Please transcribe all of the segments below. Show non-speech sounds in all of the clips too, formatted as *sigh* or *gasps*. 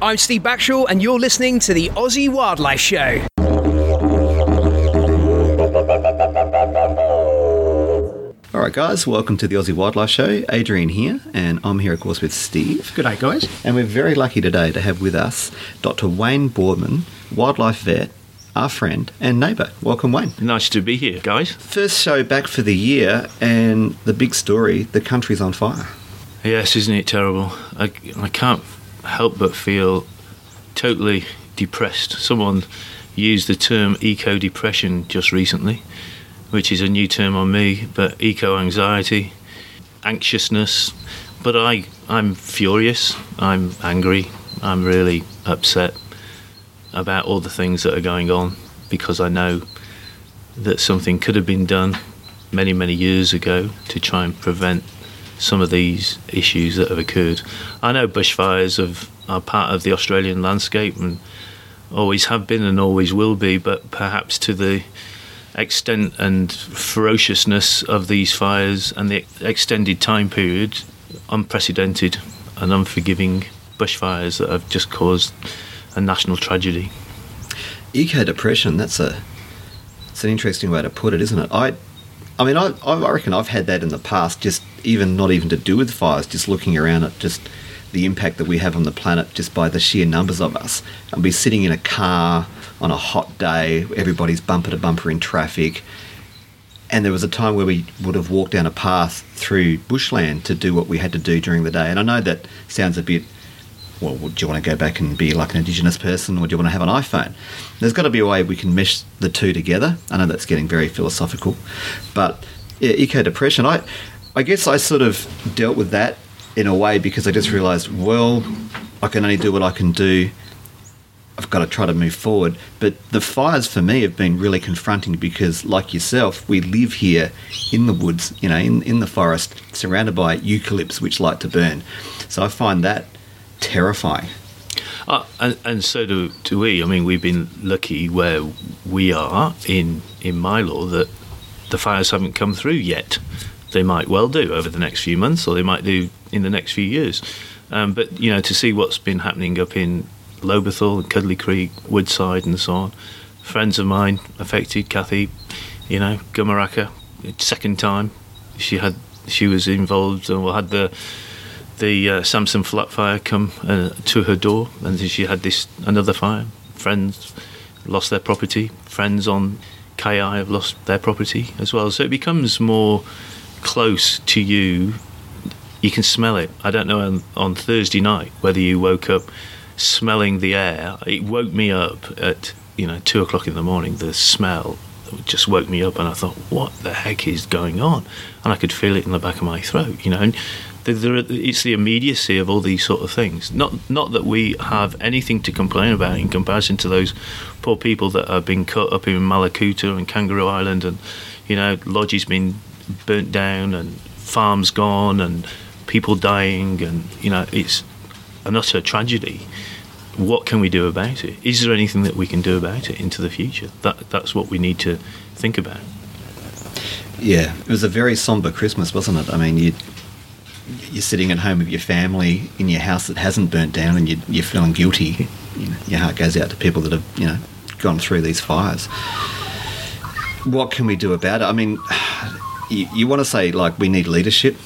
I'm Steve Backshall, and you're listening to the Aussie Wildlife Show. All right, guys, welcome to the Aussie Wildlife Show. Adrian here, and I'm here, of course, with Steve. Good day, guys. And we're very lucky today to have with us Dr. Wayne Boardman, wildlife vet, our friend and neighbour. Welcome, Wayne. Nice to be here, guys. First show back for the year, and the big story the country's on fire. Yes, isn't it terrible? I, I can't help but feel totally depressed. Someone used the term eco depression just recently, which is a new term on me, but eco anxiety, anxiousness. But I, I'm furious, I'm angry, I'm really upset about all the things that are going on because I know that something could have been done many, many years ago to try and prevent some of these issues that have occurred. I know bushfires have, are part of the Australian landscape and always have been and always will be, but perhaps to the extent and ferociousness of these fires and the extended time period, unprecedented and unforgiving bushfires that have just caused a national tragedy. Eco depression, that's a it's an interesting way to put it, isn't it? I I mean I I reckon I've had that in the past, just even not even to do with fires, just looking around at just the impact that we have on the planet just by the sheer numbers of us. And be sitting in a car on a hot day, everybody's bumper to bumper in traffic. And there was a time where we would have walked down a path through bushland to do what we had to do during the day. And I know that sounds a bit well, do you want to go back and be like an Indigenous person or do you want to have an iPhone? There's got to be a way we can mesh the two together. I know that's getting very philosophical, but yeah, eco depression. I, I guess I sort of dealt with that in a way because I just realised, well, I can only do what I can do. I've got to try to move forward. But the fires for me have been really confronting because, like yourself, we live here in the woods, you know, in, in the forest, surrounded by eucalypts which like to burn. So I find that terrifying. Uh, and, and so do, do we. I mean, we've been lucky where we are in in law that the fires haven't come through yet. They might well do over the next few months, or they might do in the next few years. Um, but you know, to see what's been happening up in Lobethal and Cudlee Creek, Woodside, and so on. Friends of mine affected. Kathy, you know, Gumeracha, second time she had she was involved and had the the uh, Sampson Flat fire come uh, to her door, and she had this another fire. Friends lost their property. Friends on KI have lost their property as well. So it becomes more close to you. You can smell it. I don't know on, on Thursday night whether you woke up smelling the air. It woke me up at you know two o'clock in the morning. The smell just woke me up, and I thought, what the heck is going on? And I could feel it in the back of my throat. You know. And, it's the immediacy of all these sort of things. Not not that we have anything to complain about in comparison to those poor people that are being cut up in Mallacoota and Kangaroo Island, and you know lodges being burnt down and farms gone and people dying, and you know it's an utter tragedy. What can we do about it? Is there anything that we can do about it into the future? That that's what we need to think about. Yeah, it was a very somber Christmas, wasn't it? I mean, you you're sitting at home with your family in your house that hasn't burnt down and you're, you're feeling guilty. You know, your heart goes out to people that have, you know, gone through these fires. What can we do about it? I mean, *sighs* you, you want to say, like, we need leadership?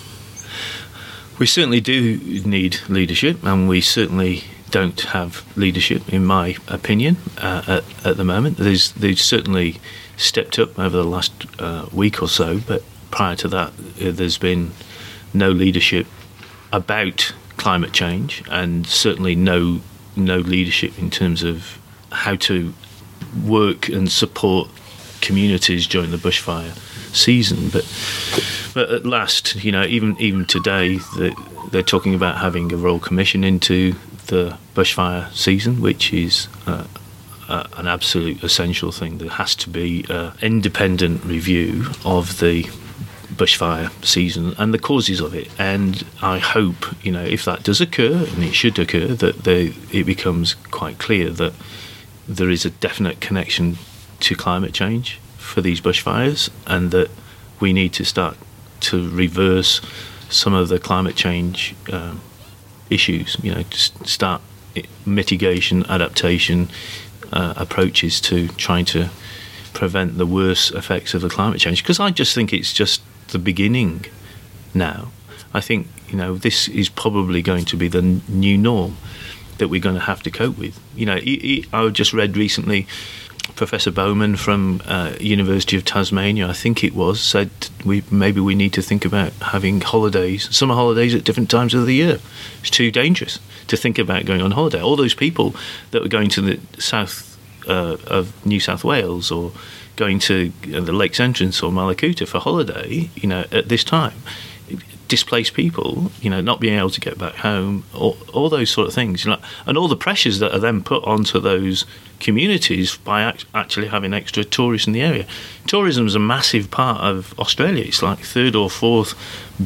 We certainly do need leadership, and we certainly don't have leadership, in my opinion, uh, at, at the moment. There's, they've certainly stepped up over the last uh, week or so, but prior to that, uh, there's been no leadership about climate change, and certainly no no leadership in terms of how to work and support communities during the bushfire season. But but at last, you know, even even today, the, they're talking about having a royal commission into the bushfire season, which is. Uh, uh, an absolute essential thing. There has to be an independent review of the bushfire season and the causes of it. And I hope, you know, if that does occur, and it should occur, that they, it becomes quite clear that there is a definite connection to climate change for these bushfires, and that we need to start to reverse some of the climate change um, issues. You know, just start mitigation, adaptation uh, approaches to trying to prevent the worst effects of the climate change. Because I just think it's just the beginning now. I think you know this is probably going to be the n- new norm that we're going to have to cope with. You know, e- e- I just read recently Professor Bowman from uh, University of Tasmania, I think it was, said we maybe we need to think about having holidays, summer holidays at different times of the year. It's too dangerous to think about going on holiday. All those people that were going to the south uh, of New South Wales or going to the Lakes Entrance or Mallacoota for holiday, you know, at this time, displaced people, you know, not being able to get back home, all, all those sort of things, you know, and all the pressures that are then put onto those communities by act- actually having extra tourists in the area. Tourism is a massive part of Australia. It's like third or fourth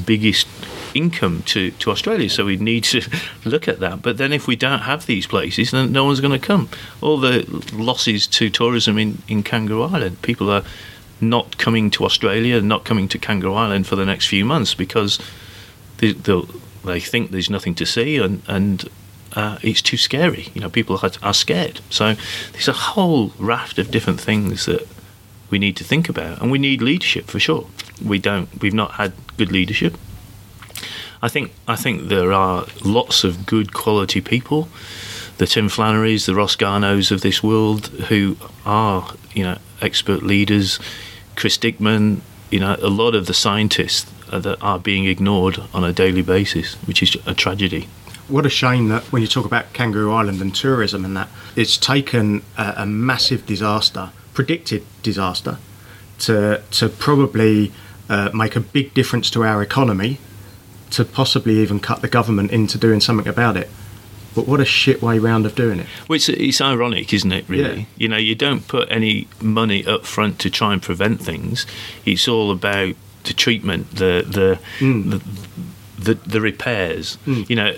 biggest income to, to Australia, so we need to *laughs* look at that. But then if we don't have these places, then no one's going to come. All the losses to tourism in, in Kangaroo Island, people are not coming to Australia, not coming to Kangaroo Island for the next few months because they, they think there's nothing to see and, and uh, it's too scary. You know, people are, are scared. So there's a whole raft of different things that we need to think about, and we need leadership for sure. We don't. We've not had good leadership. I think. I think there are lots of good quality people, the Tim Flannerys, the Ross Garnauts of this world, who are you know expert leaders. Chris Dickman, you know, a lot of the scientists that are being ignored on a daily basis, which is a tragedy. What a shame that when you talk about Kangaroo Island and tourism and that, it's taken a, a massive disaster, predicted disaster, to to probably uh, make a big difference to our economy, to possibly even cut the government into doing something about it. But what a shit way round of doing it. Well, it's, it's ironic, isn't it? Really, Yeah. you know, you don't put any money up front to try and prevent things. It's all about the treatment, the the the, the, the repairs. You know,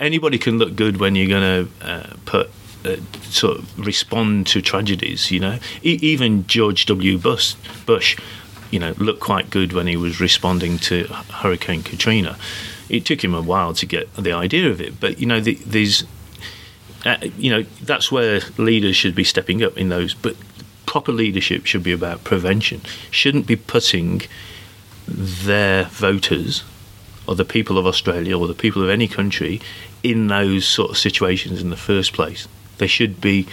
anybody can look good when you're going to uh, put. Uh, sort of respond to tragedies, you know. E- even George W. Bush, Bush, you know, looked quite good when he was responding to Hurricane Katrina. It took him a while to get the idea of it, but you know, the, these uh, you know that's where leaders should be stepping up in those but proper leadership should be about prevention. Shouldn't be putting their voters or the people of Australia or the people of any country in those sort of situations in the first place. They should be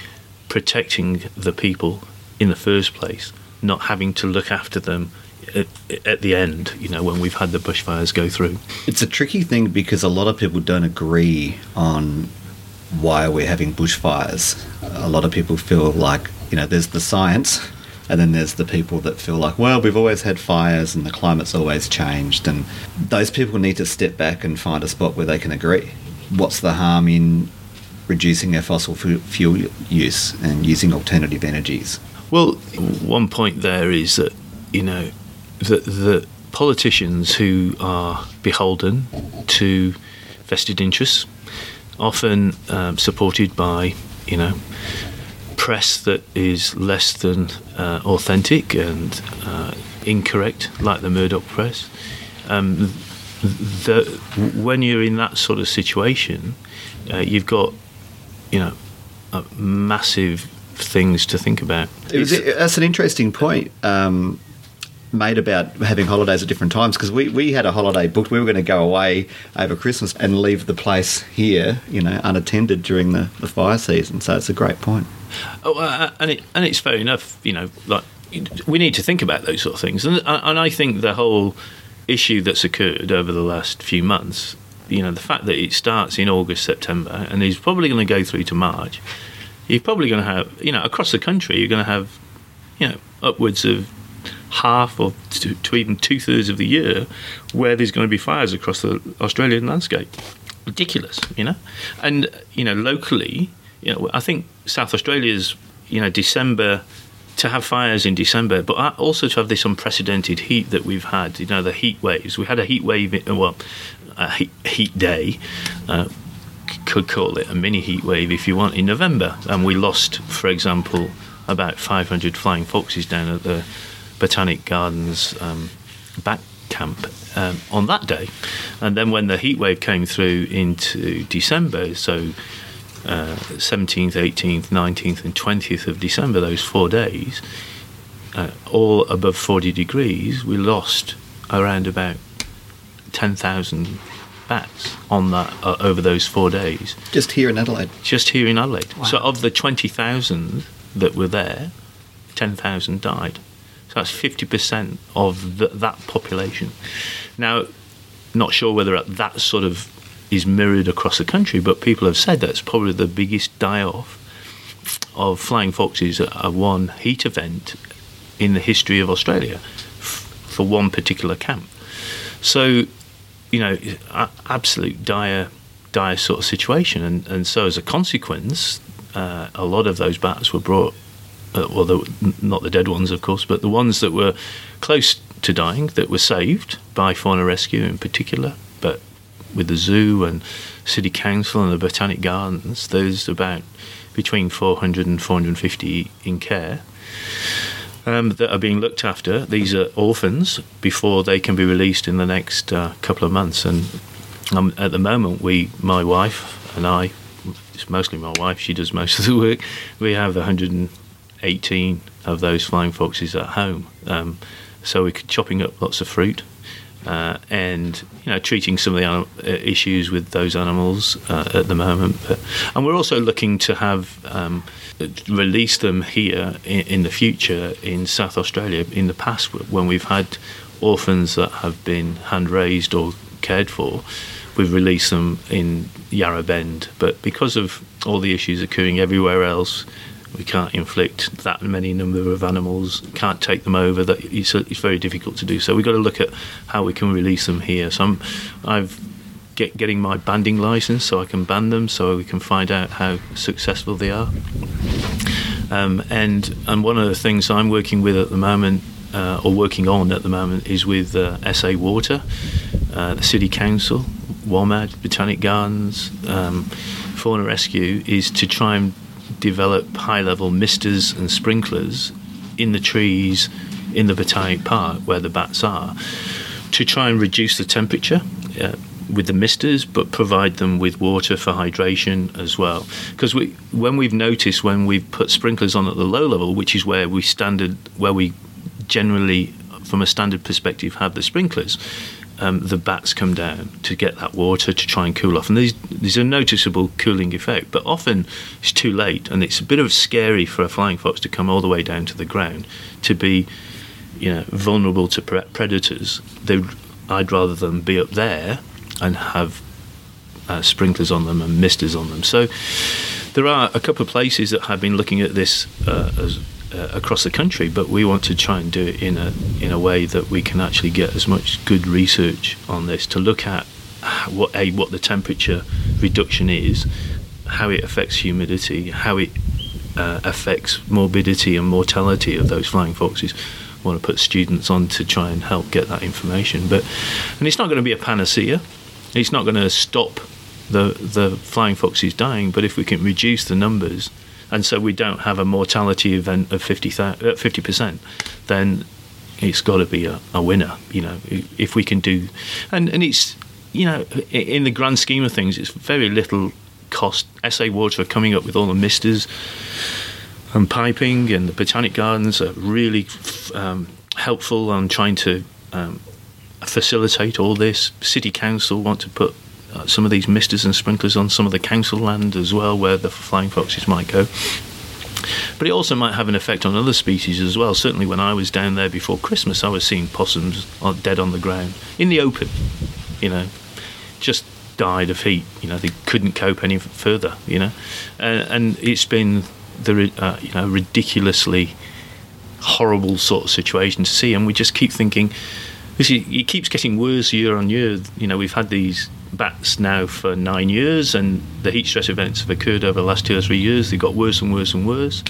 protecting the people in the first place not having to look after them at, at the end you know when we've had the bushfires go through It's a tricky thing because a lot of people don't agree on why we're having bushfires. A lot of people feel like, you know, there's the science, and then there's the people that feel like, well, we've always had fires and the climate's always changed. And those people need to step back and find a spot where they can agree. What's the harm in reducing our fossil fuel use and using alternative energies? Well, one point there is that you know the the politicians who are beholden to vested interests, often um, supported by you know press that is less than uh, authentic and uh, incorrect, like the Murdoch press. Um, the, when you're in that sort of situation, uh, you've got you know a massive things to think about. It was, that's an interesting point um, made about having holidays at different times because we, we had a holiday booked. We were going to go away over Christmas and leave the place here, you know, unattended during the, the fire season. So it's a great point. Oh, uh, and it, and it's fair enough. You know, like we need to think about those sort of things, and and I think the whole issue that's occurred over the last few months, you know, the fact that it starts in August, September, and is probably going to go through to March. You're probably going to have, you know, across the country, you're going to have, you know, upwards of half or to, to even two thirds of the year where there's going to be fires across the Australian landscape. Ridiculous, you know, and you know locally, you know, I think South Australia's, you know, December to have fires in December, but also to have this unprecedented heat that we've had. You know, the heat waves. We had a heat wave, in- well, a heat, heat day. Uh, could call it a mini heat wave if you want in November, and we lost, for example, about 500 flying foxes down at the Botanic Gardens um, back camp um, on that day. And then when the heat wave came through into December, so uh, 17th, 18th, 19th, and 20th of December, those four days, uh, all above 40 degrees, we lost around about 10,000 bats on that uh, over those four days, Just here in Adelaide. just here in Adelaide. So of the 20,000 that were there, 10,000 died. So that's 50% of th- that population. Now, not sure whether that sort of is mirrored across the country, but people have said that's probably the biggest die off of flying foxes at a one heat event in the history of Australia f- for one particular camp. So, you know, absolute dire, dire sort of situation, and, and so as a consequence, uh, a lot of those bats were brought. Uh, well, the, not the dead ones, of course, but the ones that were close to dying that were saved by fauna rescue in particular, but with the zoo and city council and the botanic gardens, there's about between 400 and 450 in care um, that are being looked after. These are orphans before they can be released in the next uh, couple of months. And um, at the moment, we, my wife and I, it's mostly my wife, she does most *laughs* of the work. We have 118 of those flying foxes at home. Um, so we're chopping up lots of fruit. Uh, and you know treating some of the anim- uh, issues with those animals uh, at the moment, but, and we're also looking to have um, release them here in, in the future in South Australia. In the past, when we've had orphans that have been hand raised or cared for, we've released them in Yarra Bend. But because of all the issues occurring everywhere else, we can't inflict that many number of animals, can't take them over. That it's, it's very difficult to do. So we've got to look at how we can release them here. So I'm, I've get, getting my banding license so I can band them, so we can find out how successful they are. Um, and and one of the things I'm working with at the moment, uh, or working on at the moment, is with uh, SA Water, uh, the City Council, WOMAD, Botanic Gardens, um, Fauna Rescue, is to try and develop high-level misters and sprinklers in the trees in the botanic park where the bats are, to try and reduce the temperature. Uh, with the misters, but provide them with water for hydration as well. Because we, when we've noticed when we've put sprinklers on at the low level, which is where we standard, where we generally, from a standard perspective, have the sprinklers, um, the bats come down to get that water to try and cool off. And there's, there's a noticeable cooling effect, but often it's too late, and it's a bit of scary for a flying fox to come all the way down to the ground to be, you know, vulnerable to pre- predators. They, I'd rather them be up there and have uh, sprinklers on them and misters on them. So there are a couple of places that have been looking at this uh, as, uh, across the country, but we want to try and do it in a in a way that we can actually get as much good research on this to look at what a what the temperature reduction is, how it affects humidity, how it uh, affects morbidity and mortality of those flying foxes want to put students on to try and help get that information. But and it's not going to be a panacea. It's not going to stop the the flying foxes dying. But if we can reduce the numbers, and so we don't have a mortality event of 50 percent, then it's got to be a, a winner. You know, if we can do, and and it's you know in the grand scheme of things, it's very little cost. SA Water are coming up with all the misters and piping, and the botanic gardens are really um, helpful on trying to um, facilitate all this. City council want to put uh, some of these misters and sprinklers on some of the council land as well, where the flying foxes might go. But it also might have an effect on other species as well. Certainly, when I was down there before Christmas, I was seeing possums dead on the ground in the open. You know, just died of heat. You know, they couldn't cope any further. You know, uh, and it's been the uh, you know ridiculously horrible sort of situation to see, and we just keep thinking. It keeps getting worse year on year. You know, we've had these bats now for nine years, and the heat stress events have occurred over the last two or three years. They got worse and worse and worse,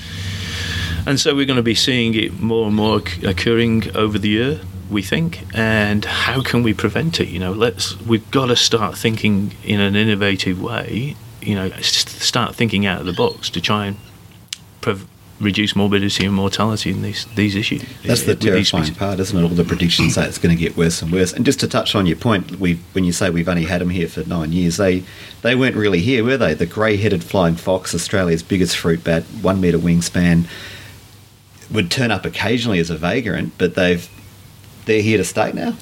and so we're going to be seeing it more and more occurring over the year. We think, and how can we prevent it? You know, let's we've got to start thinking in an innovative way. You know, start thinking out of the box to try and reduce morbidity and mortality in these these issues. That's the terrifying part, isn't it? All the predictions say it's going to get worse and worse. And just to touch on your point, we when you say we've only had them here for nine years, they they weren't really here, were they? The grey-headed flying fox, Australia's biggest fruit bat, one metre wingspan, would turn up occasionally as a vagrant, but they've they're here to stay now.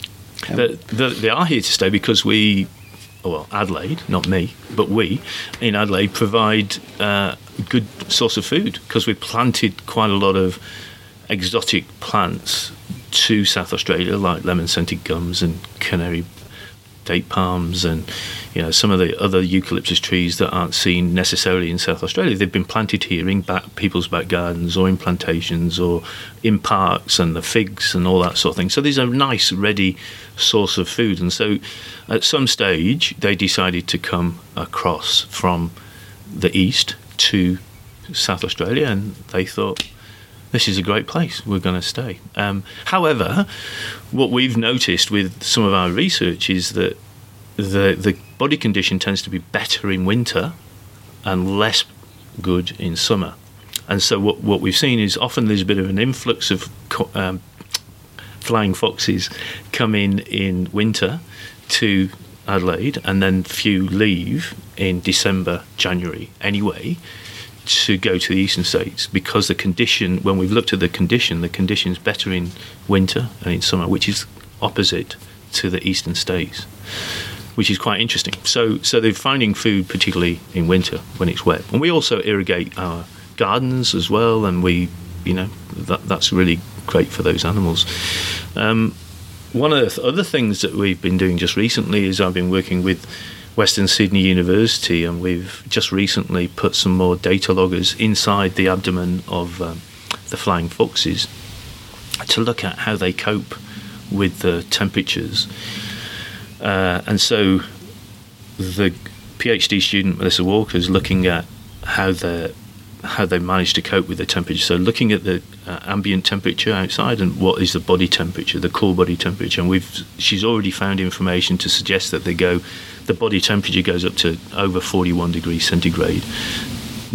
The, the, they are here to stay because we, well, Adelaide, not me, but we in Adelaide provide uh, good source of food because we planted quite a lot of exotic plants to South Australia, like lemon scented gums and canary date palms and you know some of the other eucalyptus trees that aren't seen necessarily in South Australia. They've been planted here in back, people's back gardens or in plantations or in parks and the figs and all that sort of thing. So these are a nice, ready source of food. And so at some stage they decided to come across from the east to South Australia and they thought this is a great place. We're going to stay. Um, however, what we've noticed with some of our research is that the the body condition tends to be better in winter and less good in summer. And so what what we've seen is often there's a bit of an influx of um, flying foxes come in in winter to Adelaide, and then few leave in December, January anyway to go to the eastern states because the condition when we've looked at the condition the condition's better in winter and in summer which is opposite to the eastern states which is quite interesting. So so they're finding food particularly in winter when it's wet. And we also irrigate our gardens as well and we you know that that's really great for those animals. Um, one of the other things that we've been doing just recently is I've been working with Western Sydney University, and we've just recently put some more data loggers inside the abdomen of um, the flying foxes to look at how they cope with the temperatures. Uh, and so the PhD student Melissa Walker is looking at how they how they manage to cope with the temperature. So looking at the uh, ambient temperature outside and what is the body temperature, the core body temperature, and we've she's already found information to suggest that they go, the body temperature goes up to over 41 degrees centigrade.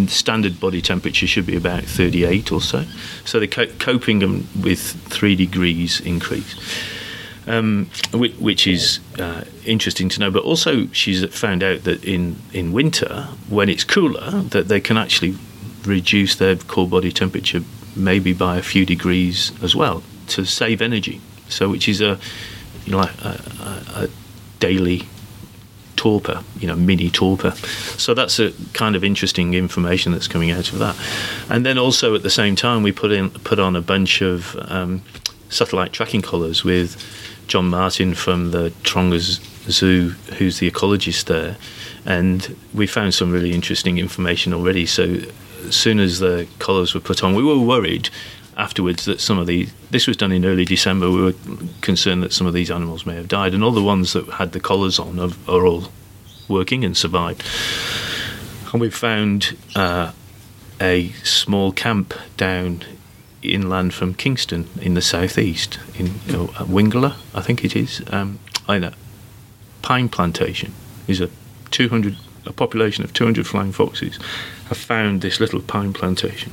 Standard body temperature should be about 38 or so. So they're co- coping them with three degrees increase um, which, which is uh, interesting to know. But also, she's found out that in, in winter, when it's cooler, that they can actually reduce their core body temperature maybe by a few degrees as well to save energy. So, which is a you know a, a, a daily torpor, you know, mini torpor. So that's a kind of interesting information that's coming out of that. And then also at the same time, we put in put on a bunch of um, satellite tracking collars with John Martin from the Taronga's Zoo, who's the ecologist there, and we found some really interesting information already. So as soon as the collars were put on, we were worried afterwards that some of the this was done in early December. We were concerned that some of these animals may have died, and all the ones that had the collars on are, are all working and survived. And we found uh, a small camp down inland from Kingston in the southeast, in you know, Wingler, I think it is. Um, I know. Pine plantation is a 200 a population of 200 flying foxes have found this little pine plantation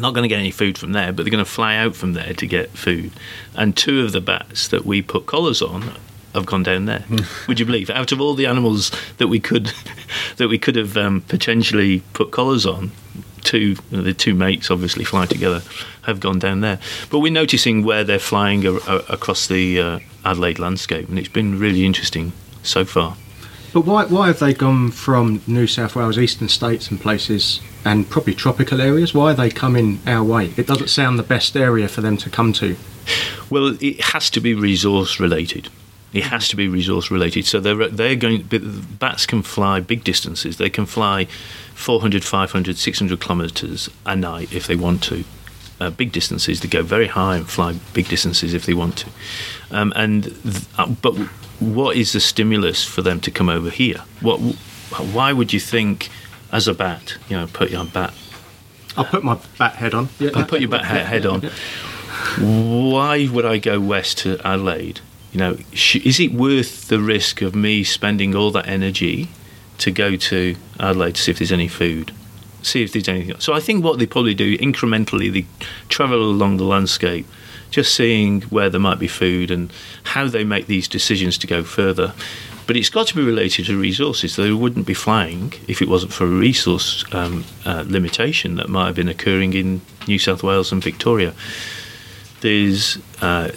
not going to get any food from there, but they're going to fly out from there to get food. And two of the bats that we put collars on have gone down there. *laughs* Would you believe? Out of all the animals that we could *laughs* that we could have um, potentially put collars on, two the two mates obviously fly together have gone down there. But we're noticing where they're flying a, a, across the uh, Adelaide landscape, and it's been really interesting so far. But why, why have they gone from New South Wales, eastern states, and places, and probably tropical areas? Why are they coming our way? It doesn't sound the best area for them to come to. Well, it has to be resource related. It has to be resource related. So they're they're going. Bats can fly big distances. They can fly 400, 500, 600 kilometres a night if they want to. Uh, big distances. They go very high and fly big distances if they want to. Um, and th- uh, but what is the stimulus for them to come over here? What? Why would you think, as a bat, you know, put your bat I'll put my bat head on. Yeah, and put your bat he- head on. Why would I go west to Adelaide? You know, sh- is it worth the risk of me spending all that energy to go to Adelaide to see if there's any food? See if there's anything. So I think what they probably do incrementally, they travel along the landscape, just seeing where there might be food and how they make these decisions to go further. But it's got to be related to resources. They wouldn't be flying if it wasn't for a resource um, uh, limitation that might have been occurring in New South Wales and Victoria. There's uh,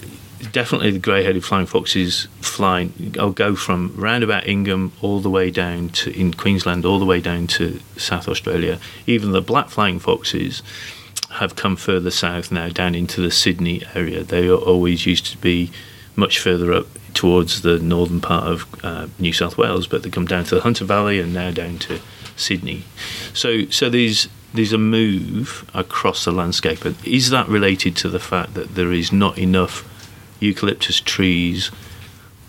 definitely the grey-headed flying foxes flying. I'll go from round about Ingham all the way down to in Queensland, all the way down to South Australia. Even the black flying foxes have come further south now, down into the Sydney area. They always used to be much further up towards the northern part of uh, New South Wales, but they come down to the Hunter Valley and now down to Sydney. So, so there's there's a move across the landscape. Is that related to the fact that there is not enough eucalyptus trees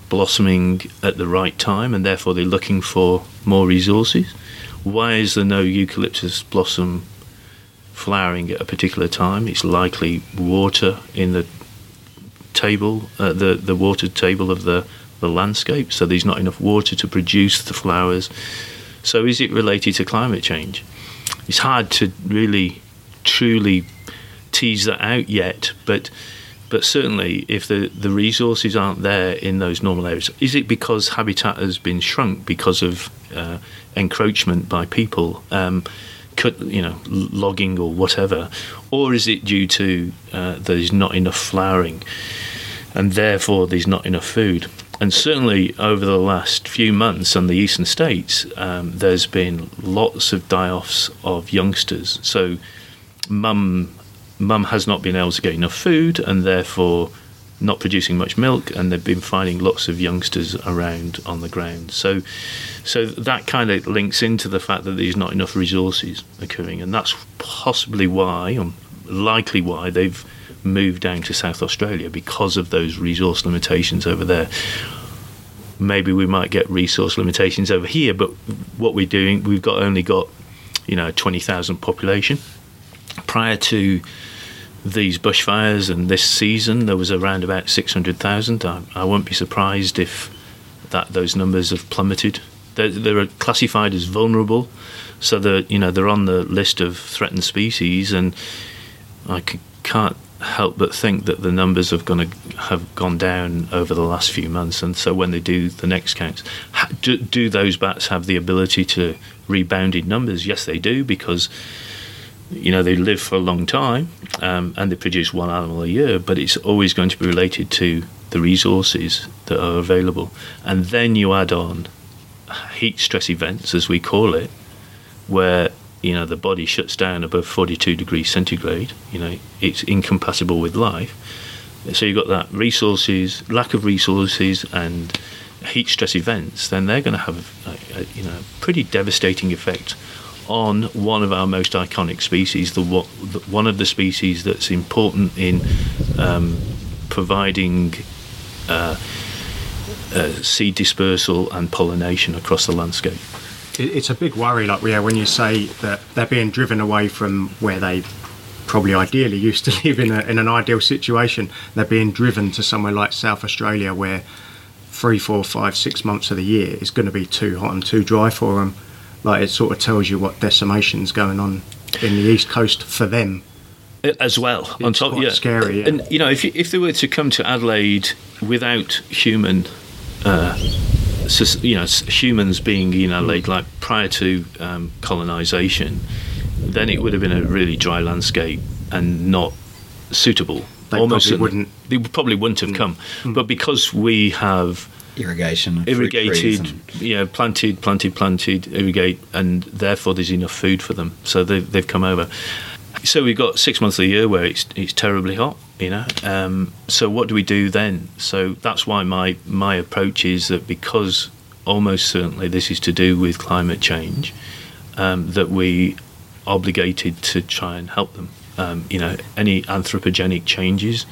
blossoming at the right time, and therefore they're looking for more resources? Why is there no eucalyptus blossom flowering at a particular time? It's likely water in the table, uh, the the water table of the the landscape. So there's not enough water to produce the flowers. So is it related to climate change? It's hard to really truly tease that out yet, but but certainly if the, the resources aren't there in those normal areas, is it because habitat has been shrunk because of uh, encroachment by people, um, cut, you know, logging or whatever, or is it due to uh, there's not enough flowering, and therefore there's not enough food? And certainly over the last few months on the eastern states, um, there's been lots of die-offs of youngsters. So, mum mum has not been able to get enough food and therefore not producing much milk and they've been finding lots of youngsters around on the ground. So so that kind of links into the fact that there's not enough resources occurring and that's possibly why or likely why they've moved down to South Australia because of those resource limitations over there. Maybe we might get resource limitations over here but what we're doing we've got only got you know 20,000 population. Prior to these bushfires and this season, there was around about 600,000. I, I won't be surprised if that those numbers have plummeted. They're, they're classified as vulnerable, so they're you know they're on the list of threatened species, and I c- can't help but think that the numbers have gone have gone down over the last few months. And so when they do the next counts, do, do those bats have the ability to rebound in numbers? Yes, they do because you know they live for a long time um, and they produce one animal a year but it's always going to be related to the resources that are available. And then you add on heat stress events as we call it where you know the body shuts down above 42 degrees centigrade you know it's incompatible with life. So you've got that resources lack of resources and heat stress events then they're going to have a, a you know pretty devastating effect on one of our most iconic species, the, one of the species that's important in um, providing uh, uh, seed dispersal and pollination across the landscape. It's a big worry, like yeah, when you say that they're being driven away from where they probably ideally used to *laughs* live in, a, in an ideal situation. They're being driven to somewhere like South Australia, where three, four, five, six months of the year is going to be too hot and too dry for them like it sort of tells you what decimation's going on in the east coast for them as well. It's on top, yeah, scary. Yeah. And you know, if you, if they were to come to Adelaide without human, uh, you know, humans being in Adelaide, like prior to um, colonisation, then it would have been a really dry landscape and not suitable. They Almost probably wouldn't. They probably wouldn't have mm. come, mm. but because we have irrigation, irrigated, yeah, planted, planted, planted, irrigate, and therefore there's enough food for them. So they've, they've come over. So we've got six months of the year where it's it's terribly hot, you know. Um, so what do we do then? So that's why my my approach is that because almost certainly this is to do with climate change, um, that we obligated to try and help them. Um, you know, any anthropogenic changes.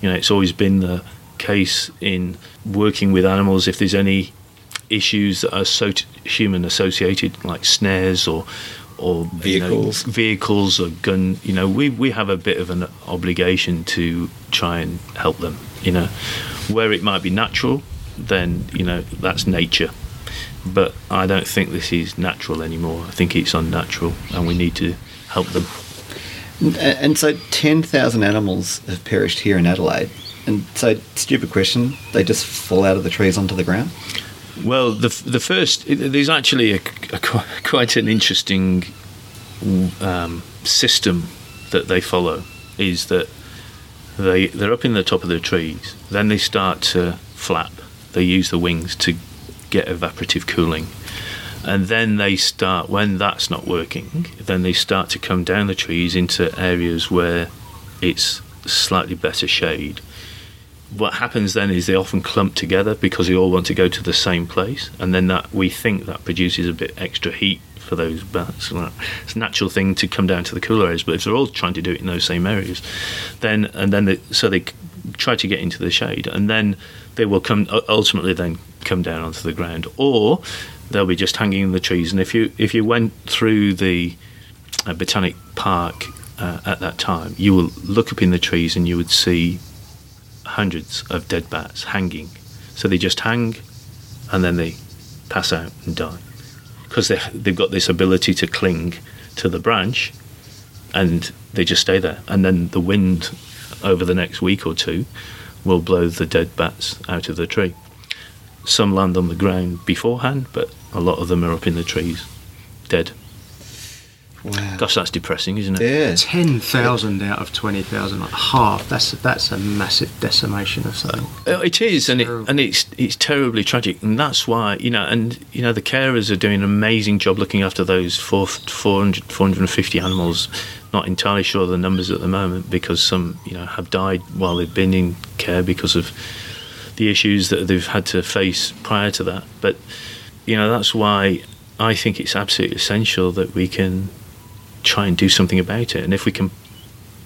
You know, it's always been the case in working with animals if there's any issues that are so human associated, like snares or or vehicles, you know, vehicles or gun. You know, we we have a bit of an obligation to try and help them. You know, where it might be natural, then you know that's nature. But I don't think this is natural anymore. I think it's unnatural, and we need to help them. And, and so 10,000 animals have perished here in Adelaide. And so, stupid question, they just fall out of the trees onto the ground? Well, the the first there's actually a, a *laughs* quite an interesting um, system that they follow. Is that they they're up in the top of the trees, then they start to flap. They use the wings to get evaporative cooling, and then they start when that's not working. Then they start to come down the trees into areas where it's slightly better shade what happens then is they often clump together because they all want to go to the same place, and then that we think that produces a bit extra heat for those bats. It's a natural thing to come down to the cooler areas, but if they're all trying to do it in those same areas, then and then they, so they try to get into the shade, and then they will come ultimately then come down onto the ground, or they'll be just hanging in the trees. And if you if you went through the uh, botanic park uh, at that time, you will look up in the trees and you would see hundreds of dead bats hanging. So they just hang and then they pass out and die. Because they, they've got this ability to cling to the branch and they just stay there. And then the wind over the next week or two will blow the dead bats out of the tree. Some land on the ground beforehand, but a lot of them are up in the trees, dead. Wow. Gosh, that's depressing, isn't it? Yeah. Ten thousand out of twenty thousand, like half. That's that's a massive decimation of something. Uh, It is, and it, and it's it's terribly tragic, and that's why you know, and you know, the carers are doing an amazing job looking after those four, 400, 450 animals. Not entirely sure of the numbers at the moment because some you know have died while they've been in care because of the issues that they've had to face prior to that. But you know, that's why I think it's absolutely essential that we can try and do something about it, and if we can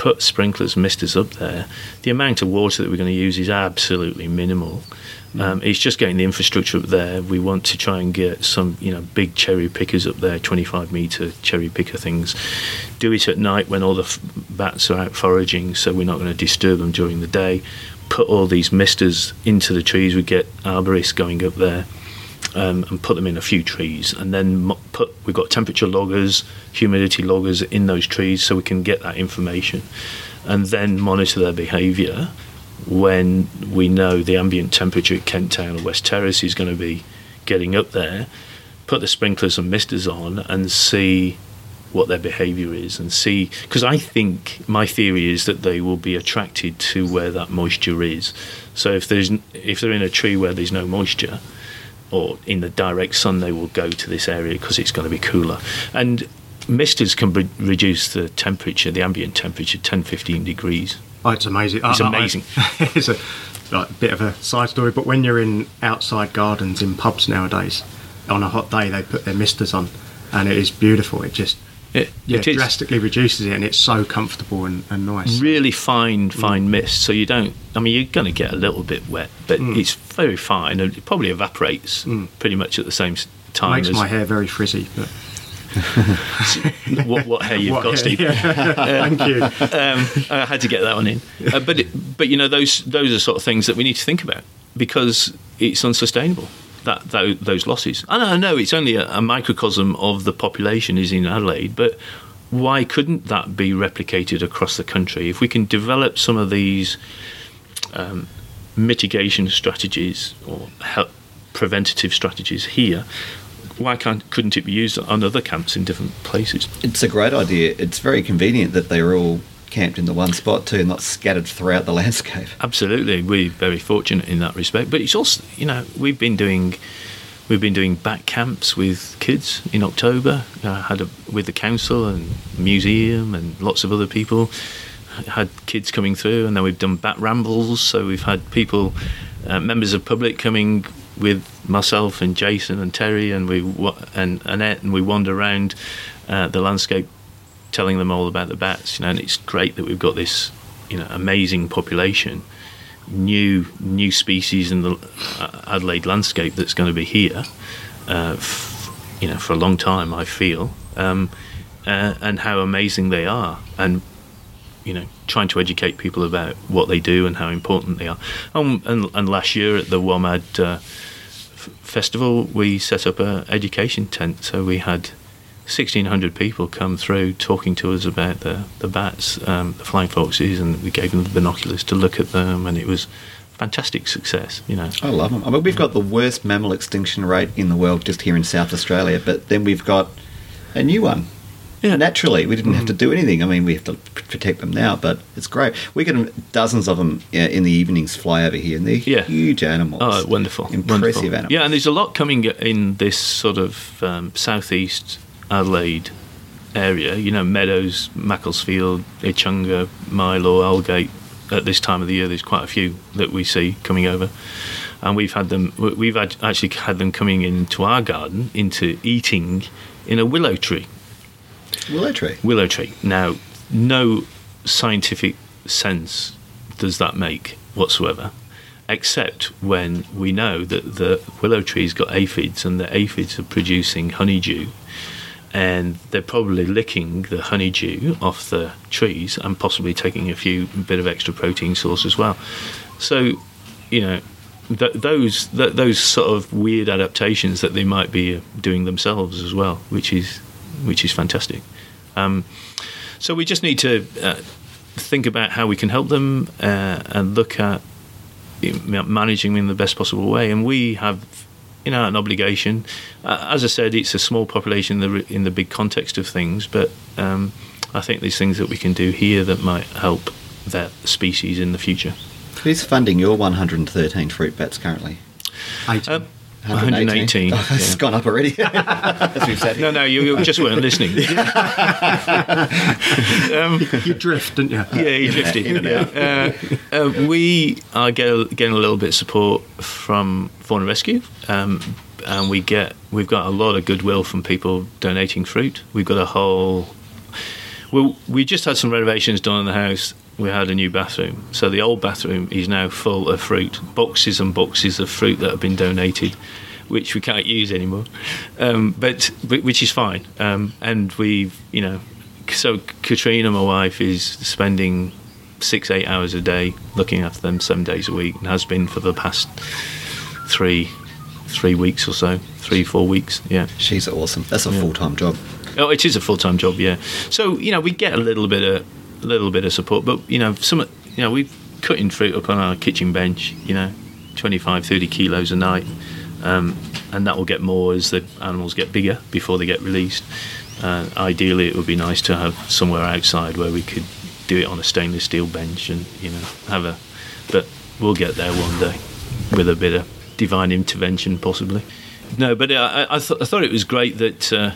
put sprinklers, misters up there, the amount of water that we're going to use is absolutely minimal. Um, it's just getting the infrastructure up there. We want to try and get some, you know, big cherry pickers up there, 25 metre cherry picker things. Do it at night when all the f- bats are out foraging, so we're not going to disturb them during the day. Put all these misters into the trees. We get arborists going up there um, and put them in a few trees, and then put we've got temperature loggers, humidity loggers in those trees, so we can get that information, and then monitor their behaviour when we know the ambient temperature at Kent Town or West Terrace is going to be getting up there. Put the sprinklers and misters on and see what their behaviour is and see because I think my theory is that they will be attracted to where that moisture is. So if there's if they're in a tree where there's no moisture, or in the direct sun, they will go to this area because it's going to be cooler. And misters can re- reduce the temperature, the ambient temperature, 10, 15 degrees. Oh, it's amazing. It's I- I- amazing. *laughs* it's a like, bit of a side story, but when you're in outside gardens in pubs nowadays, on a hot day they put their misters on, and it is beautiful. It just It, yeah, it drastically reduces it, and it's so comfortable and, and nice. really fine, fine mist. So you don't. I mean, you're going to get a little bit wet, but it's very fine, and it probably evaporates pretty much at the same time Makes as my hair very frizzy. But *laughs* what, what hair you've What got, hair, Steve. yeah. *laughs* Thank you. um, I had to get that one in. Uh, but it, but you know those those are sort of things that we need to think about because it's unsustainable. That, tho- those losses. And I know it's only a, a microcosm of the population is in Adelaide, but why couldn't that be replicated across the country? If we can develop some of these um, mitigation strategies or help preventative strategies here, why couldn't it be used on other camps in different places? It's a great idea. It's very convenient that they're all camped in the one spot too, and not scattered throughout the *laughs* landscape. Absolutely, we're very fortunate in that respect. But it's also, you know, we've been doing we've been doing back camps with kids in October. I had a, with the council and museum and lots of other people. Had kids coming through, and then we've done bat rambles. So we've had people, uh, members of public, coming with myself and Jason and Terry and we and Annette, and we wander around uh, the landscape telling them all about the bats. You know, and it's great that we've got this, you know, amazing population, new new species in the uh, Adelaide landscape that's going to be here, uh, f- you know, for a long time. I feel, um, uh, and how amazing they are, and you know, trying to educate people about what they do and how important they are. Um, and, and last year at the WOMAD uh, f- festival, we set up an education tent. So we had 1,600 people come through talking to us about the, the bats, um, the flying foxes, and we gave them the binoculars to look at them, and it was fantastic success, you know. I love them. I mean, we've got the worst mammal extinction rate in the world just here in South Australia, but then we've got a new one. Yeah. Naturally, we didn't have to do anything. I mean, we have to protect them now, but it's great. We get dozens of them in the evenings fly over here, and they're Yeah. huge animals. Oh, wonderful! Impressive wonderful. animals. Yeah, and there's a lot coming in this sort of um, southeast Adelaide area. You know, Meadows, Macclesfield, Echunga, Mylor, Aldgate, At this time of the year, there's quite a few that we see coming over, and we've had them. we- We've had, actually had them coming into our garden, into eating in a willow tree Willow tree. willow tree. Now, no scientific sense does that make whatsoever, except when we know that the willow tree's got aphids and the aphids are producing honeydew. And they're probably licking the honeydew off the trees and possibly taking a few bit of extra protein source as well. So, you know, th- those th- those sort of weird adaptations that they might be uh, doing themselves as well, which is which is fantastic. Um, so we just need to uh, think about how we can help them uh, and look at managing them in the best possible way. And we have, you know, an obligation. Uh, as I said, it's a small population in the in the big context of things, but um, I think there's things that we can do here that might help that species in the future. Who's funding your 113 fruit bats currently? Eight. Um, 118. Oh, *laughs* it's yeah. gone up already. *laughs* *laughs* As we've said. No, no, you, you just weren't listening. you drift, didn't you? yeah, he drifted. Yeah. Uh, uh, we are get, getting a little bit of support from Fauna Rescue, um, and we get we've got a lot of goodwill from people donating fruit. We've got a whole. Well, we just had some renovations done in the house. We had a new bathroom, so the old bathroom is now full of fruit, boxes and boxes of fruit that have been donated, which we can't use anymore. Um, but, but which is fine. Um, and we've you know so Katrina, my wife, is spending six, eight hours a day looking after them seven days a week, and has been for the past three, three weeks or so, three, four weeks. Yeah. She's awesome. That's a Yeah. full time job. Oh, it is a full time job. Yeah. So you know we get a little bit of, little bit of support, but you know some, you know we're cutting fruit up on our kitchen bench. You know, 25, 30 kilos a night. Um, and that will get more as the animals get bigger before they get released. Uh, ideally, it would be nice to have somewhere outside where we could do it on a stainless steel bench and you know have a. But we'll get there one day with a bit of divine intervention, possibly. No, but uh, I, I, th- I thought it was great that uh,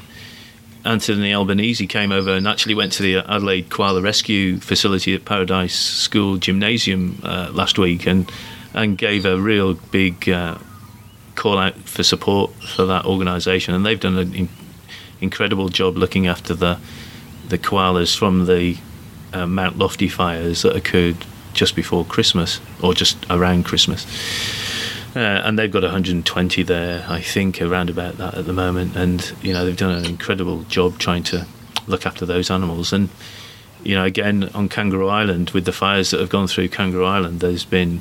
Anthony Albanese came over and actually went to the Adelaide Koala Rescue Facility at Paradise School Gymnasium uh, last week and and gave a real big uh, call out for support for that organisation, and they've done an in- incredible job looking after the the koalas from the uh, Mount Lofty fires that occurred just before Christmas or just around Christmas. Uh, and they've got 120 there, I think, around about that at the moment. And you know they've done an incredible job trying to look after those animals. And you know, again on Kangaroo Island, with the fires that have gone through Kangaroo Island, there's been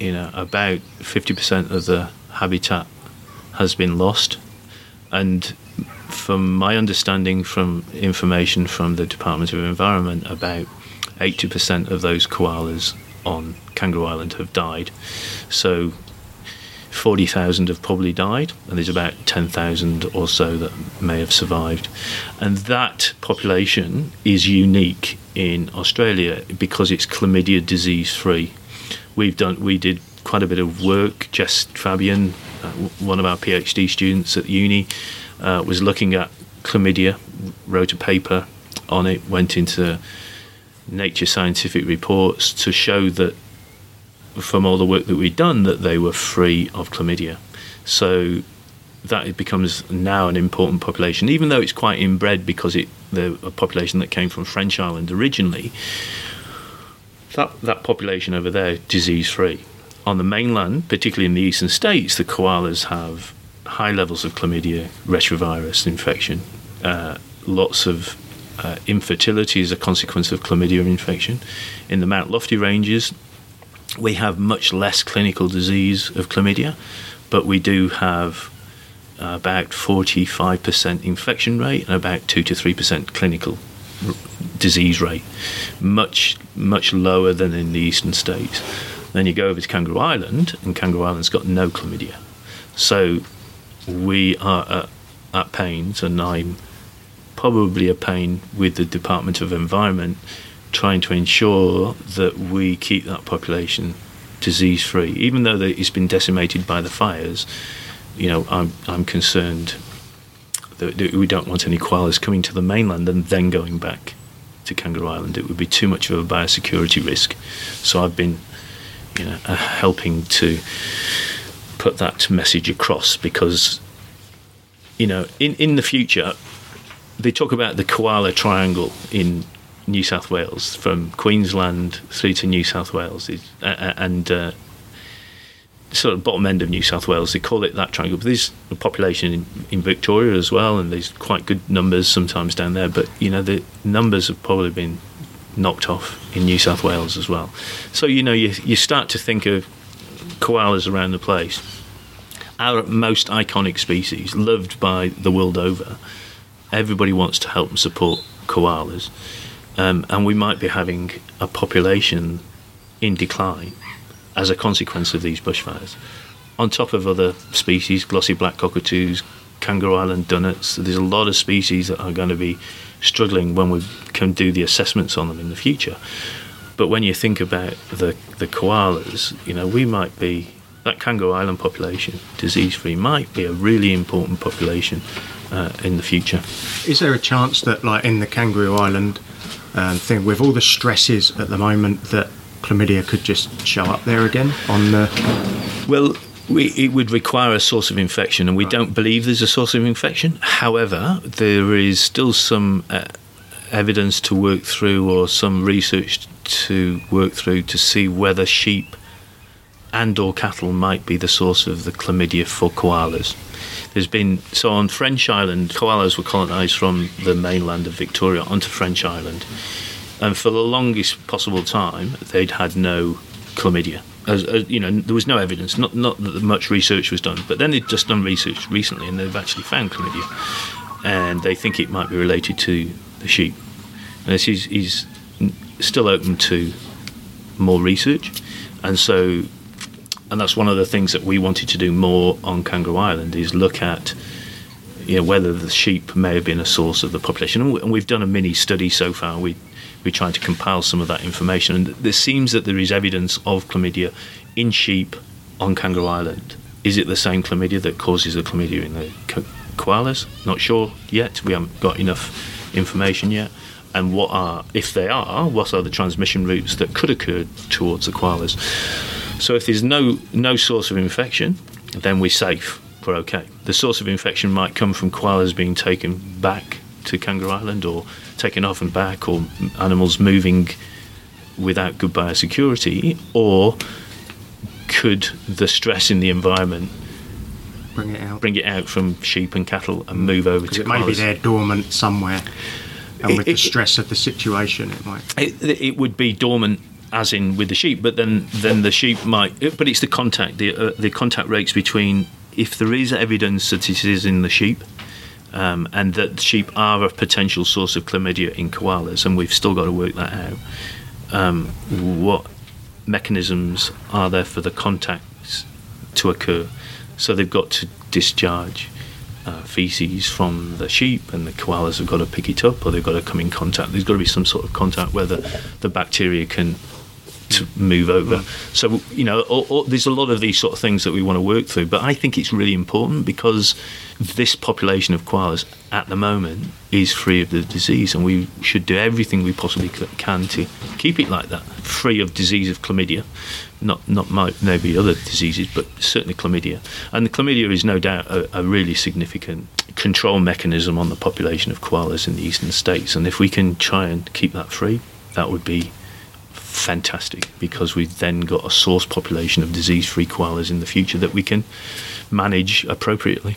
you know about 50% of the habitat has been lost. And from my understanding from information from the Department of Environment, about 80% of those koalas on Kangaroo Island have died. So 40,000 have probably died, and there's about 10,000 or so that may have survived. And that population is unique in Australia because it's chlamydia disease free. We've done, we did quite a bit of work. Jess Fabijan, uh, one of our PhD students at uni, uh, was looking at chlamydia, wrote a paper on it, went into Nature Scientific Reports to show that from all the work that we'd done that they were free of chlamydia. So that becomes now an important population, even though it's quite inbred because it the a population that came from French Island originally. That that population over there disease free. On the mainland, particularly in the eastern states, the koalas have high levels of chlamydia retrovirus infection, uh, lots of uh, infertility as a consequence of chlamydia infection. In the Mount Lofty ranges, we have much less clinical disease of chlamydia, but we do have about 45% infection rate and about 2 to 3% clinical r- disease rate, much much lower than in the eastern states. Then you go over to Kangaroo Island, and Kangaroo Island's got no chlamydia. So we are at, at pains, and I'm probably a pain with the Department of Environment trying to ensure that we keep that population disease free. Even though it's been decimated by the fires, you know, I'm, I'm concerned that, that we don't want any koalas coming to the mainland and then going back to Kangaroo Island. It would be too much of a biosecurity risk. So I've been, you know, uh, helping to put that message across because, you know, in, in the future, they talk about the koala triangle in New South Wales from Queensland through to New South Wales It's- uh, uh, and uh, sort of bottom end of New South Wales. They call it that triangle. But there's a population in, in Victoria as well, and there's quite good numbers sometimes down there. But you know the numbers have probably been knocked off in New South Wales as well. So you know you you start to think of koalas around the place. Our most iconic species, loved by the world over. Everybody wants to help and support koalas, um, and we might be having a population in decline as a consequence of these bushfires. On top of other species, glossy black cockatoos, kangaroo island dunnarts, there's a lot of species that are going to be struggling when we can do the assessments on them in the future. But when you think about the, the koalas, you know, we might be, that kangaroo island population, disease free, might be a really important population uh, in the future. Is there a chance that, like in the Kangaroo Island um, thing, with all the stresses at the moment, that chlamydia could just show up there again on the? Well, we, it would require a source of infection, and we don't believe there's a source of infection. However, there is still some uh, evidence to work through, or some research to work through to see whether sheep and/or cattle might be the source of the chlamydia for koalas. There's been so on French Island, koalas were colonised from the mainland of Victoria onto French Island, and for the longest possible time, they'd had no chlamydia. As, as, you know, there was no evidence. Not not that much research was done, but then they've just done research recently, and they've actually found chlamydia, and they think it might be related to the sheep. And this is, is still open to more research, and so, and that's one of the things that we wanted to do more on Kangaroo Island is look at you know, whether the sheep may have been a source of the population. And we- and we've done a mini study so far. We we tried to compile some of that information, and there seems that there is evidence of chlamydia in sheep on Kangaroo Island. Is it the same chlamydia that causes the chlamydia in the ko- koalas? Not sure yet. We haven't got enough information yet. And what are, if they are, what are the transmission routes that could occur towards the koalas? So if there's no no source of infection, then we're safe. We're okay. The source of infection might come from koalas being taken back to Kangaroo Island, or taken off and back, or animals moving without good biosecurity, or could the stress in the environment Bring it out. bring it out from sheep and cattle and move over to it may be koalas? there dormant somewhere, and It- with the it- stress of the situation, it might. It, it would be dormant, as in with the sheep, but then then the sheep might. But it's the contact, the uh, the contact rates between if there is evidence that it is in the sheep. Um, and that sheep are a potential source of chlamydia in koalas, and we've still got to work that out. Um, what mechanisms are there for the contacts to occur? So they've got to discharge uh, feces from the sheep, and the koalas have got to pick it up, or they've got to come in contact. There's got to be some sort of contact where the, the bacteria can to move over. So you know, there's a lot of these sort of things that we want to work through. But I think it's really important because this population of koalas at the moment is free of the disease, and we should do everything we possibly can to keep it like that, free of disease of chlamydia. Not not maybe other diseases, but certainly chlamydia. And the chlamydia is no doubt a, a really significant control mechanism on the population of koalas in the eastern states. And if we can try and keep that free, that would be fantastic because we've then got a source population of disease-free koalas in the future that we can manage appropriately.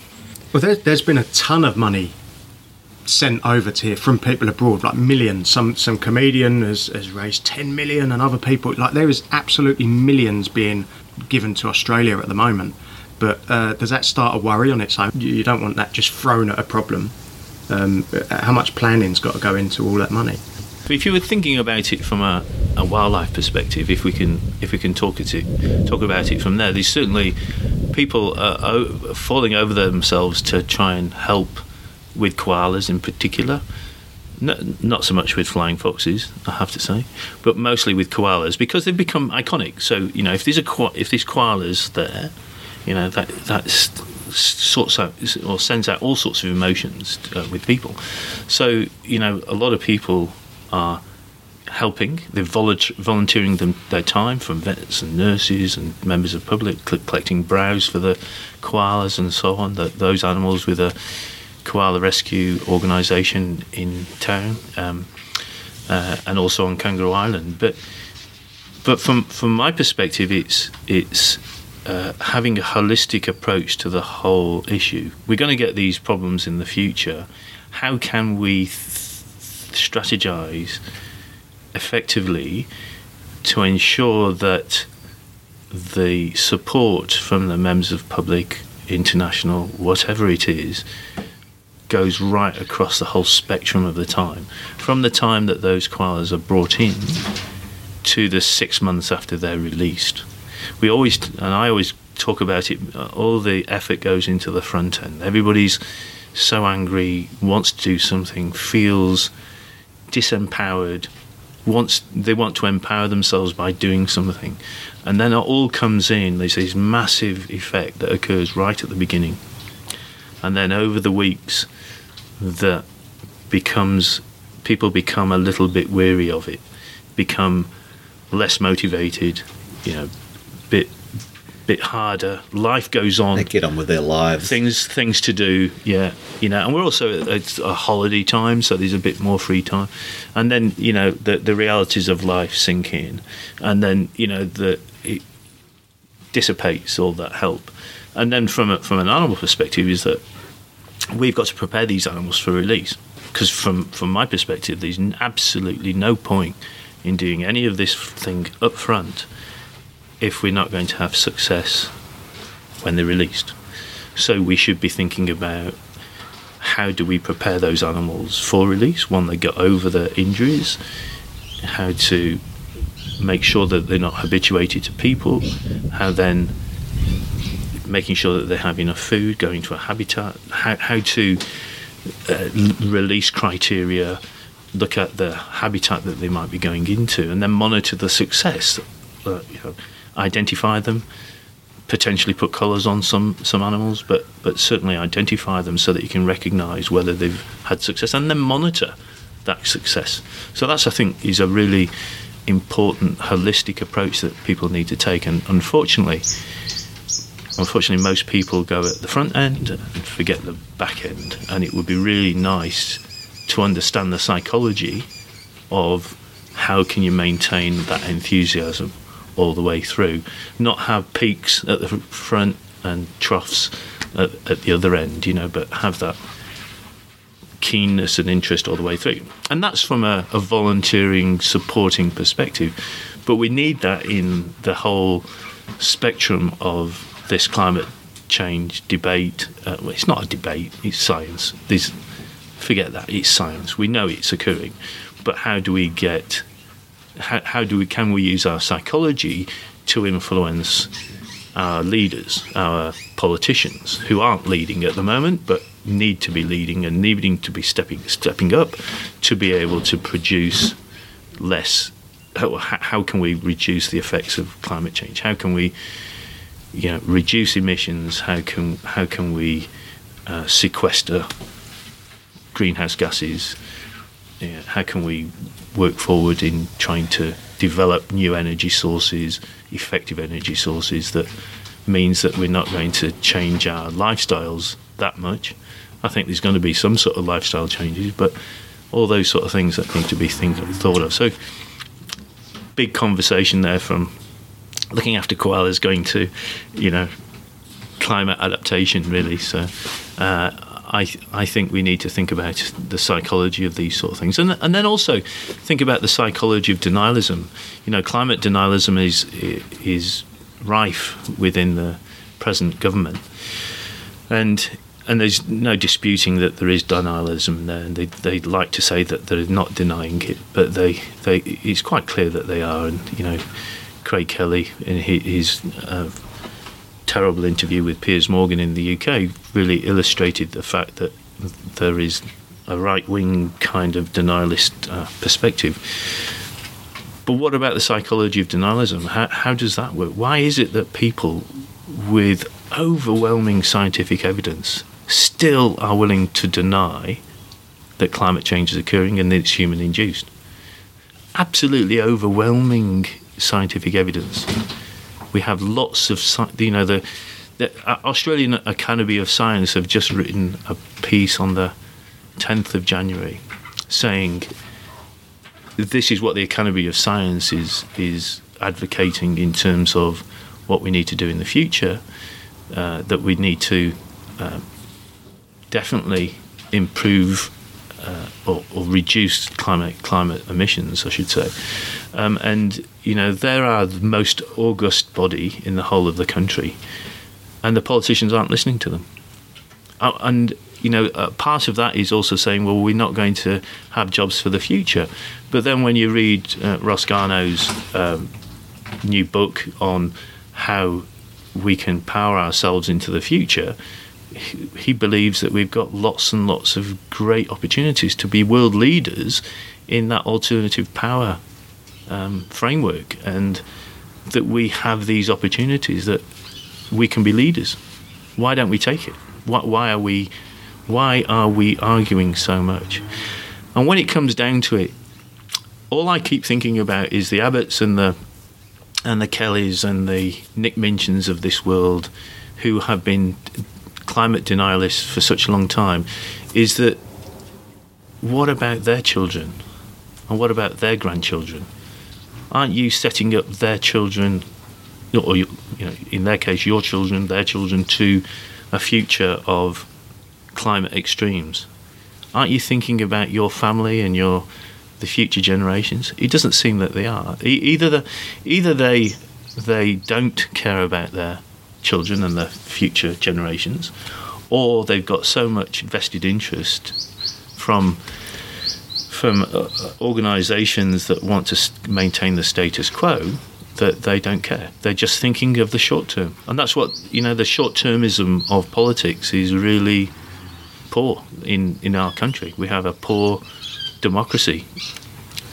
Well, there, there's been a ton of money sent over to here from people abroad, like millions. Some some comedian has, has raised 10 million, and other people like there is absolutely millions being given to Australia at the moment. But uh, does that start a worry on its own? You you don't want that just thrown at a problem. Um, how much planning's got to go into all that money? But if you were thinking about it from a, a wildlife perspective, if we can if we can talk it talk about it from there, there's certainly people are o- falling over themselves to try and help with koalas in particular. No, not so much with flying foxes, I have to say, but mostly with koalas because they've become iconic. So you know, if there's a ko- if there's koalas there, you know that that's sorts out or sends out all sorts of emotions uh, with people. So you know, a lot of people are helping. They're volunteer- volunteering them their time from vets and nurses and members of public, collecting browse for the koalas and so on. The, those animals with a koala rescue organisation in town, um, uh, and also on Kangaroo Island. But but from from my perspective, it's it's uh, having a holistic approach to the whole issue. We're going to get these problems in the future. How can we th- strategize effectively to ensure that the support from the members of public, international, whatever it is, goes right across the whole spectrum of the time, from the time that those koalas are brought in to the six months after they're released. We always, and I always talk about it, all the effort goes into the front end. Everybody's so angry, wants to do something, feels disempowered, wants they want to empower themselves by doing something, and then it all comes in. There's this massive effect that occurs right at the beginning, and then over the weeks, that becomes people become a little bit weary of it, become less motivated, you know, bit bit harder. Life goes on They get on with their lives. things things to do yeah you know and we're also it's a holiday time so there's a bit more free time and then you know the the realities of life sink in and then you know the it dissipates all that help and then from a, from an animal perspective is that we've got to prepare these animals for release because from from my perspective there's absolutely no point in doing any of this thing up front if we're not going to have success when they're released. So we should be thinking about how do we prepare those animals for release when they get over the injuries, how to make sure that they're not habituated to people, how then making sure that they have enough food, going to a habitat, how, how to uh, release criteria, look at the habitat that they might be going into, and then monitor the success. Uh, you know, identify them, potentially put colours on some some animals, but but certainly identify them so that you can recognise whether they've had success, and then monitor that success. So that's I think is a really important holistic approach that people need to take, and unfortunately. Unfortunately, most people go at the front end and forget the back end, and it would be really nice to understand the psychology of how can you maintain that enthusiasm all the way through, not have peaks at the front and troughs at, at the other end, you know, but have that keenness and interest all the way through. And that's from a, a volunteering, supporting perspective. But we need that in the whole spectrum of this climate change debate. Uh, well, it's not a debate, it's science. There's, forget that, it's science. We know it's occurring. But how do we get how, how do we can we use our psychology to influence our leaders, our politicians who aren't leading at the moment but need to be leading and needing to be stepping stepping up to be able to produce less? How, how can we reduce the effects of climate change? How can we you know reduce emissions? How can how can we uh, sequester greenhouse gases? How can we work forward in trying to develop new energy sources, effective energy sources that means that we're not going to change our lifestyles that much. I think there's going to be some sort of lifestyle changes, but all those sort of things that need to be thought of. So, big conversation there from looking after koalas going to, you know, climate adaptation really. So, uh, I I think we need to think about the psychology of these sort of things, and and then also think about the psychology of denialism. You know, climate denialism is is rife within the present government, and and there's no disputing that there is denialism there, and they they like to say that they're not denying it, but they they it's quite clear that they are, and you know, Craig Kelly in his. Uh, terrible interview with Piers Morgan in the UK really illustrated the fact that there is a right wing kind of denialist uh, perspective. But what about the psychology of denialism? How, how does that work? Why is it that people with overwhelming scientific evidence still are willing to deny that climate change is occurring and that it's human induced? Absolutely overwhelming scientific evidence. We have lots of, you know, the, the Australian Academy of Science have just written a piece on the 10th of January saying this is what the Academy of Science is, is advocating in terms of what we need to do in the future, uh, that we need to uh, definitely improve uh, or, or, reduce climate climate emissions, I should say. Um, and you know, there are the most august body in the whole of the country, and the politicians aren't listening to them. Uh, and you know, uh, part of that is also saying, well, we're not going to have jobs for the future. But then when you read uh, Ross Garnaut's um, new book on how we can power ourselves into the future, he believes that we've got lots and lots of great opportunities to be world leaders in that alternative power um, framework, and that we have these opportunities that we can be leaders. Why don't we take it? Why, why are we why are we arguing so much? And when it comes down to it, all I keep thinking about is the Abbotts and the and the Kellys and the Nick Minchins of this world who have been climate denialists for such a long time is that what about their children? And what about their grandchildren? Aren't you setting up their children, or you, know, in their case, your children, their children, to a future of climate extremes? Aren't you thinking about your family and your the future generations? It doesn't seem that they are. E- either the, either they they don't care about their children and their future generations, or they've got so much vested interest from from uh, organisations that want to maintain the status quo that they don't care. They're just thinking of the short term, and that's what you know. The short termism of politics is really poor in, in our country. We have a poor democracy.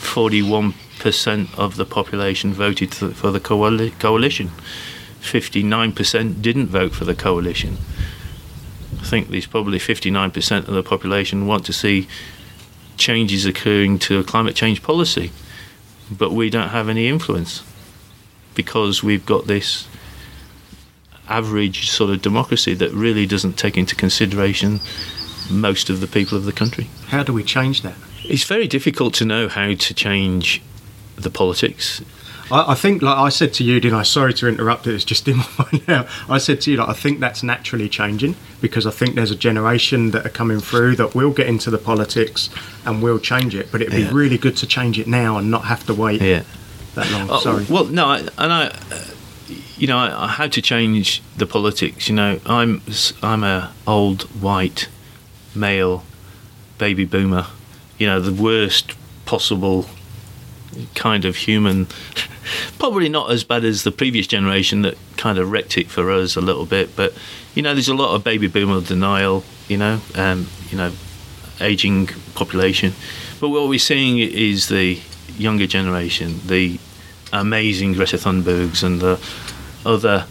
41% of the population voted for the coalition, 59% didn't vote for the coalition. I think there's probably 59% of the population want to see changes occurring to a climate change policy, but we don't have any influence because we've got this average sort of democracy that really doesn't take into consideration most of the people of the country. How do we change that? It's very difficult to know how to change the politics. I, I think, like I said to you, didn't I? Sorry to interrupt it. It's just in *laughs* my mind now. I said to you, like, I think that's naturally changing because I think there's a generation that are coming through that will get into the politics and will change it. But it'd yeah. be really good to change it now and not have to wait yeah. that long. Oh, Sorry. Well, no, and I. Uh, you know, I, I had to change the politics. You know, I'm I'm a old white male baby boomer, you know, the worst possible kind of human. *laughs* Probably not as bad as the previous generation that kind of wrecked it for us a little bit, but you know, there's a lot of baby boomer denial. You know, um, you know, aging population. But what we're seeing is the younger generation, the amazing Greta Thunbergs and the other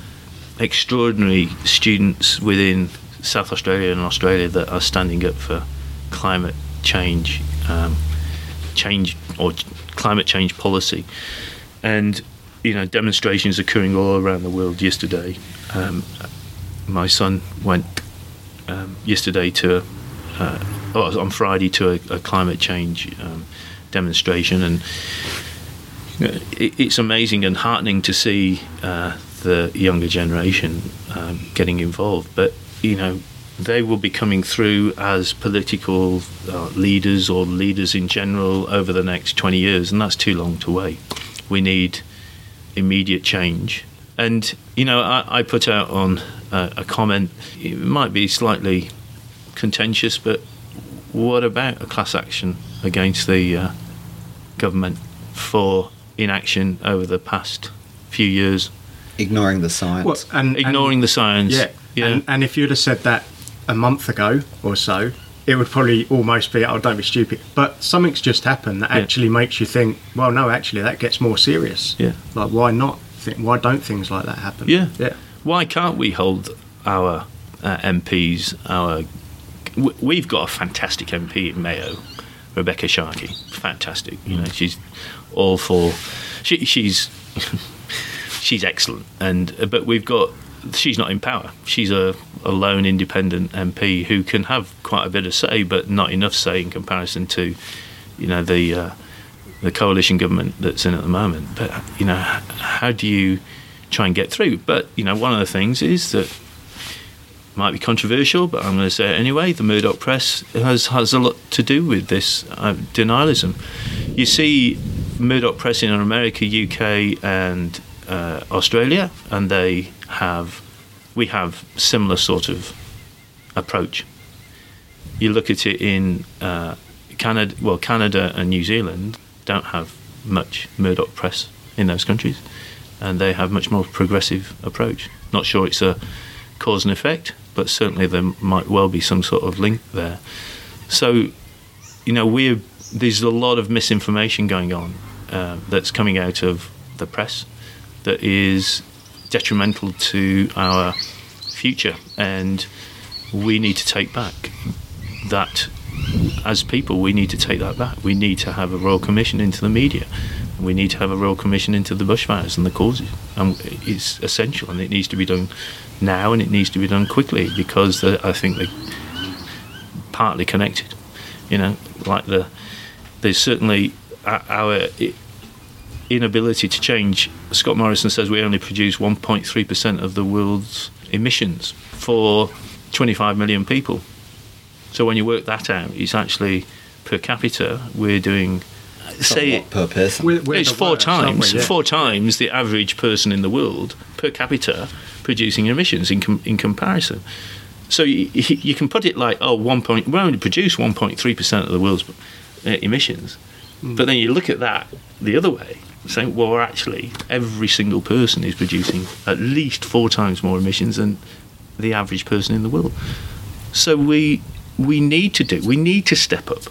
extraordinary students within South Australia and Australia that are standing up for climate change, um, change or climate change policy, and you know demonstrations occurring all around the world. Yesterday, um, my son went um, yesterday to a, uh, oh, on Friday to a, a climate change um, demonstration, and it, it's amazing and heartening to see uh, the younger generation um, getting involved, but you know, they will be coming through as political uh, leaders or leaders in general over the next 20 years, and that's too long to wait. We need immediate change. And you know, I, I put out on uh, a comment. It might be slightly contentious, but what about a class action against the uh, government for inaction over the past few years, Ignoring the science. Well, and, ignoring and, the science? Yeah, yeah. And, and if you'd have said that a month ago or so, it would probably almost be, oh, don't be stupid. But something's just happened that Yeah. actually makes you think, well, no, actually, that gets more serious. Yeah. Like, why not? Think, why don't things like that happen? Yeah. Yeah. Why can't we hold our uh, MPs? Our w- we've got a fantastic MP in Mayo, Rebekha Sharkie. Fantastic. You know, she's all for. She, she's *laughs* she's excellent, and uh, but we've got. She's not in power. She's a, a lone independent MP who can have quite a bit of say, but not enough say in comparison to, you know, the uh, the coalition government that's in at the moment. But you know, how do you try and get through? But you know, one of the things is that might be controversial, but I'm going to say it anyway. The Murdoch press has has a lot to do with this uh, denialism. You see, Murdoch press in America, UK, and uh, Australia, and they have we have similar sort of approach. You look at it in uh, Canada, well, Canada and New Zealand don't have much Murdoch press in those countries, and they have much more progressive approach. Not sure it's a cause and effect, but certainly there might well be some sort of link there. So, you know, we're there's a lot of misinformation going on uh, that's coming out of the press that is detrimental to our future, and we need to take back that as people, we need to take that back. We need to have a royal commission into the media. We need to have a royal commission into the bushfires and the causes. And it's essential, and it needs to be done now, and it needs to be done quickly because I think they're partly connected. You know, like the there's certainly o- our inability to change. Scott Morrison says we only produce 1.3% of the world's emissions for 25 million people. So when you work that out, it's actually per capita we're doing say Somewhat per person. We're, we're it's four worst, times we? Yeah. four times the average person in the world per capita producing emissions in com- in comparison. So you, you can put it like oh one point we only produce 1.3 percent of the world's uh, emissions, But then you look at that the other way, saying well actually every single person is producing at least four times more emissions than the average person in the world. So we we need to do we need to step up.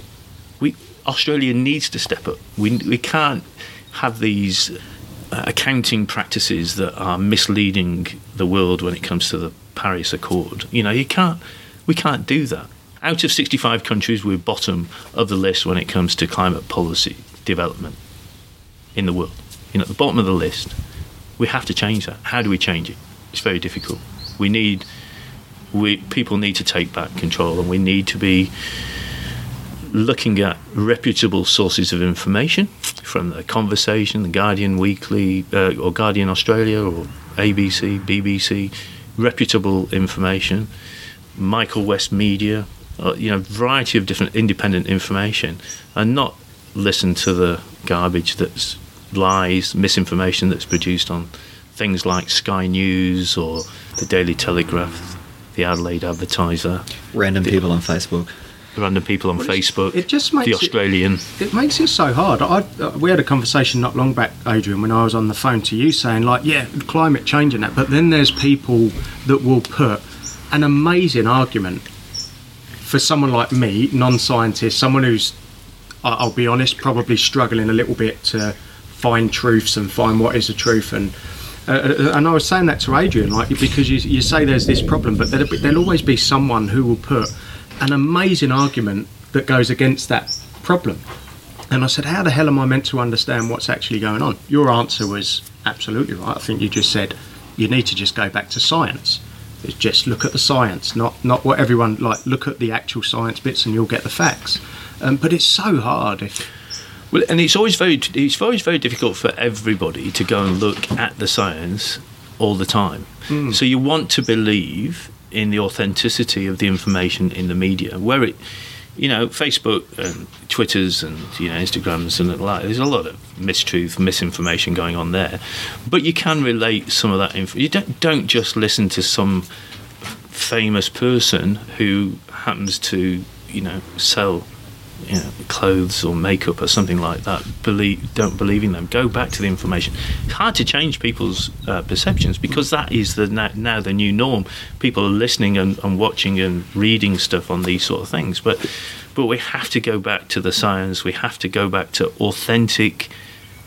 We Australia needs to step up. We we can't have these uh, accounting practices that are misleading the world when it comes to the Paris Accord. You know, you can't we can't do that. Out of 65 countries, we're bottom of the list when it comes to climate policy development in the world. You know, at the bottom of the list. We have to change that. How do we change it? It's very difficult. We need we people need to take back control and we need to be looking at reputable sources of information from the Conversation, the Guardian Weekly, uh, or Guardian Australia, or ABC, BBC, reputable information, Michael West Media, uh, you know, variety of different independent information, and not listen to the garbage that's lies, misinformation that's produced on things like Sky News or the Daily Telegraph, the Adelaide Advertiser, Random people on Facebook. random people on Well, Facebook, it just makes the it- Australian. It makes it so hard. I, uh, we had a conversation not long back, Adrian, when I was on the phone to you saying, like, yeah, climate change and that, but then there's people that will put an amazing argument for someone like me, non scientist, someone who's, I'll be honest, probably struggling a little bit to find truths and find what is the truth. And uh, and I was saying that to Adrian, like because you, you say there's this problem, but there'll, be, there'll always be someone who will put an amazing argument that goes against that problem. And I said, How the hell am I meant to understand what's actually going on? Your answer was absolutely right. I think you just said you need to just go back to science. It's just look at the science, not not what everyone like. Look at the actual science bits, and you'll get the facts. Um, but it's so hard. If Well, and it's always very it's always very difficult for everybody to go and look at the science all the time. So you want to believe in the authenticity of the information in the media, where it you know, Facebook and Twitters and you know Instagrams and the like. There's a lot of mistruth, misinformation going on there, but you can relate some of that. Info. You don't don't just listen to some famous person who happens to you know sell you know, clothes or makeup or something like that, believe don't believe in them. Go back to the information. It's hard to change people's uh, perceptions because that is the now, now the new norm. People are listening and, and watching and reading stuff on these sort of things, but but we have to go back to the science. We have to go back to authentic,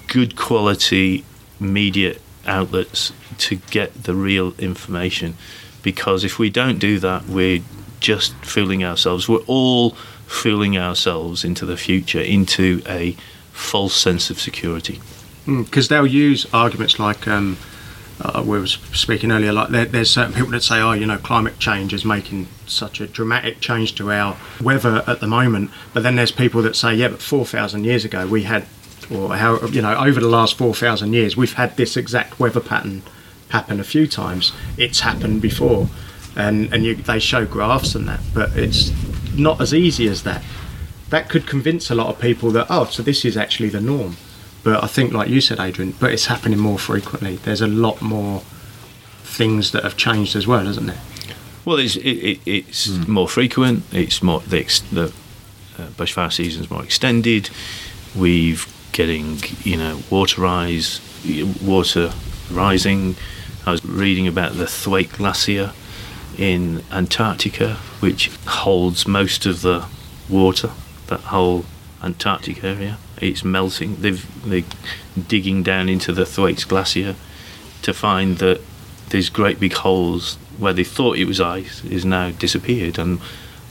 good quality media outlets to get the real information. Because if we don't do that, we're just fooling ourselves. We're all fooling ourselves into the future, into a false sense of security. Because they'll use arguments like um, uh, we were speaking earlier, like there, there's certain people that say, oh, you know, climate change is making such a dramatic change to our weather at the moment. But then there's people that say, yeah, but 4,000 years ago we had, or how, you know, over the last 4,000 years we've had this exact weather pattern happen a few times. It's happened before. And, and you, they show graphs and that, but it's not as easy as that. That could convince a lot of people that, oh, so this is actually the norm. But I think, like you said, Adrian, but it's happening more frequently. There's a lot more things that have changed as well, isn't there? Well, it's, it, it, it's more frequent. It's more the, ex, the uh, bushfire season's more extended. We've getting you know water rise, water rising. I was reading about the Thwaite Glacier in Antarctica, which holds most of the water. That whole Antarctic area, it's melting. They've they're digging down into the Thwaites Glacier to find that these great big holes where they thought it was ice is now disappeared and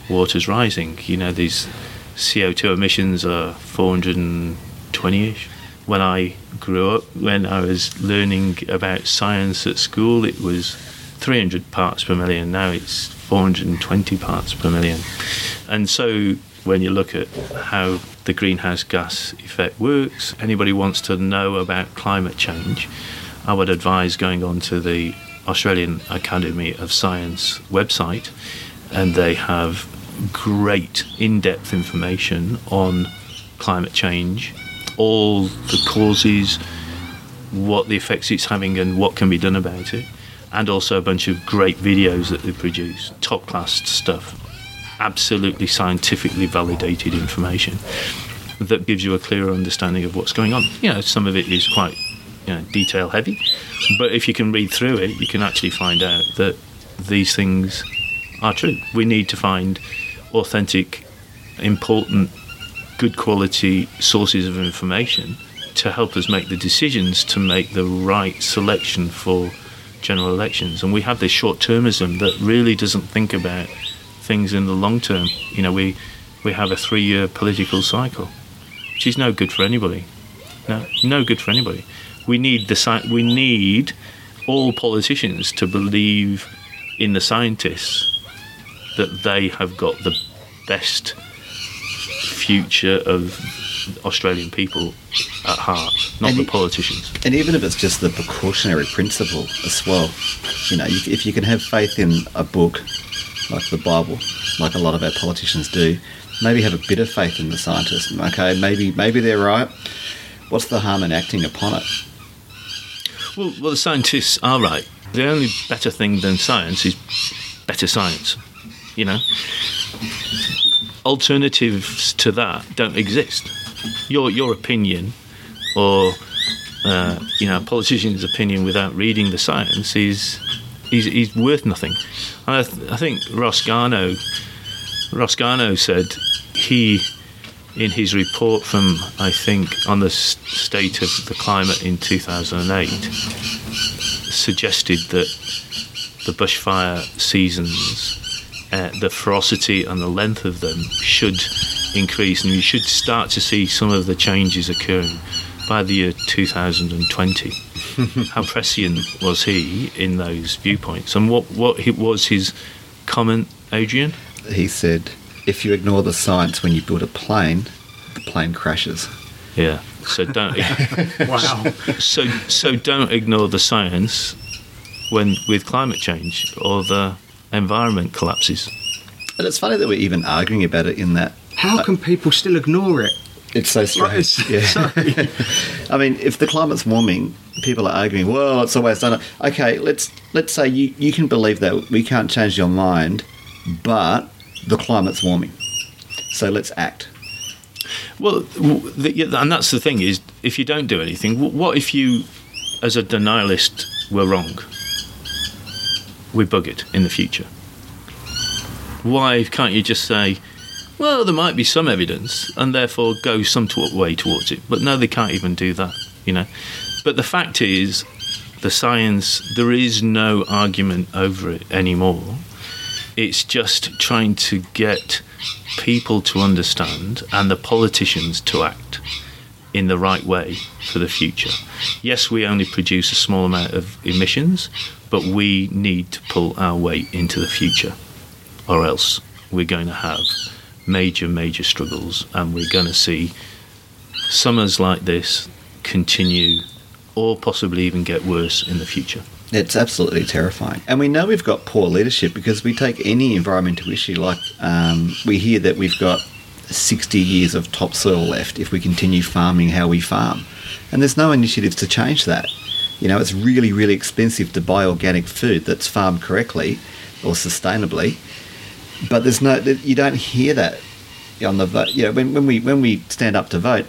water's rising. You know, these CO2 emissions are 420-ish. When I grew up, when I was learning about science at school, it was 300 parts per million. Now it's 420 parts per million. And so when you look at how the greenhouse gas effect works, anybody wants to know about climate change, I would advise going on to the Australian Academy of Science website, and they have great in depth information on climate change, all the causes, what the effects it's having, and what can be done about it, and also a bunch of great videos that they produce, top class stuff, absolutely scientifically validated information that gives you a clearer understanding of what's going on. You know, some of it is quite you know, detail heavy, but if you can read through it, you can actually find out that these things are true. We need to find authentic, important, good quality sources of information to help us make the decisions to make the right selection for general elections. And we have this short termism that really doesn't think about things in the long term. You know, we, we have a three year political cycle, which is no good for anybody. No, no good for anybody. We need the we need all politicians to believe in the scientists that they have got the best future of Australian people at heart, not And the politicians. And even if it's just the precautionary principle as well, you know, you- if you can have faith in a book like the Bible, like a lot of our politicians do, maybe have a bit of faith in the scientists. Okay, maybe maybe they're right. What's the harm in acting upon it? Well, well, the scientists are right. The only better thing than science is better science. You know, alternatives to that don't exist. Your your opinion, or uh, you know, a politician's opinion without reading the science is is, worth nothing. And I, th- I think Ross Garnaut said he in his report from I think on the s- state of the climate in 2008 suggested that the bushfire seasons uh, the ferocity and the length of them should increase and you should start to see some of the changes occurring by the year 2020 *laughs* how prescient was he in those viewpoints and what what was his comment Adrian He said, if you ignore the science when you build a plane, the plane crashes. yeah so don't *laughs* Wow. so so don't ignore the science when with climate change or the environment collapses. And it's funny that we're even arguing about it in that How uh, can people still ignore it? It's so strange. it's- yeah. sorry. *laughs* I mean, if the climate's warming, people are arguing, well, it's always done it. Okay, let's let's say you, you can believe that we can't change your mind, but the climate's warming. So let's act. Well, the, yeah, and that's the thing is, if you don't do anything, what if you, as a denialist, were wrong? We bug it in the future. Why can't you just say, well, there might be some evidence, and therefore go some way towards it? But no, they can't even do that, you know. But the fact is, the science, there is no argument over it anymore. It's just trying to get people to understand and the politicians to act in the right way for the future. Yes, we only produce a small amount of emissions, but we need to pull our weight into the future, or else we're going to have major, major struggles, and we're going to see summers like this continue or possibly even get worse in the future. It's absolutely terrifying. And we know we've got poor leadership because we take any environmental issue, like um, we hear that we've got 60 years of topsoil left if we continue farming how we farm. And there's no initiatives to change that. You know, it's really, really expensive to buy organic food that's farmed correctly or sustainably. But there's no, you don't hear that on the vote. You know, when, when we when we stand up to vote,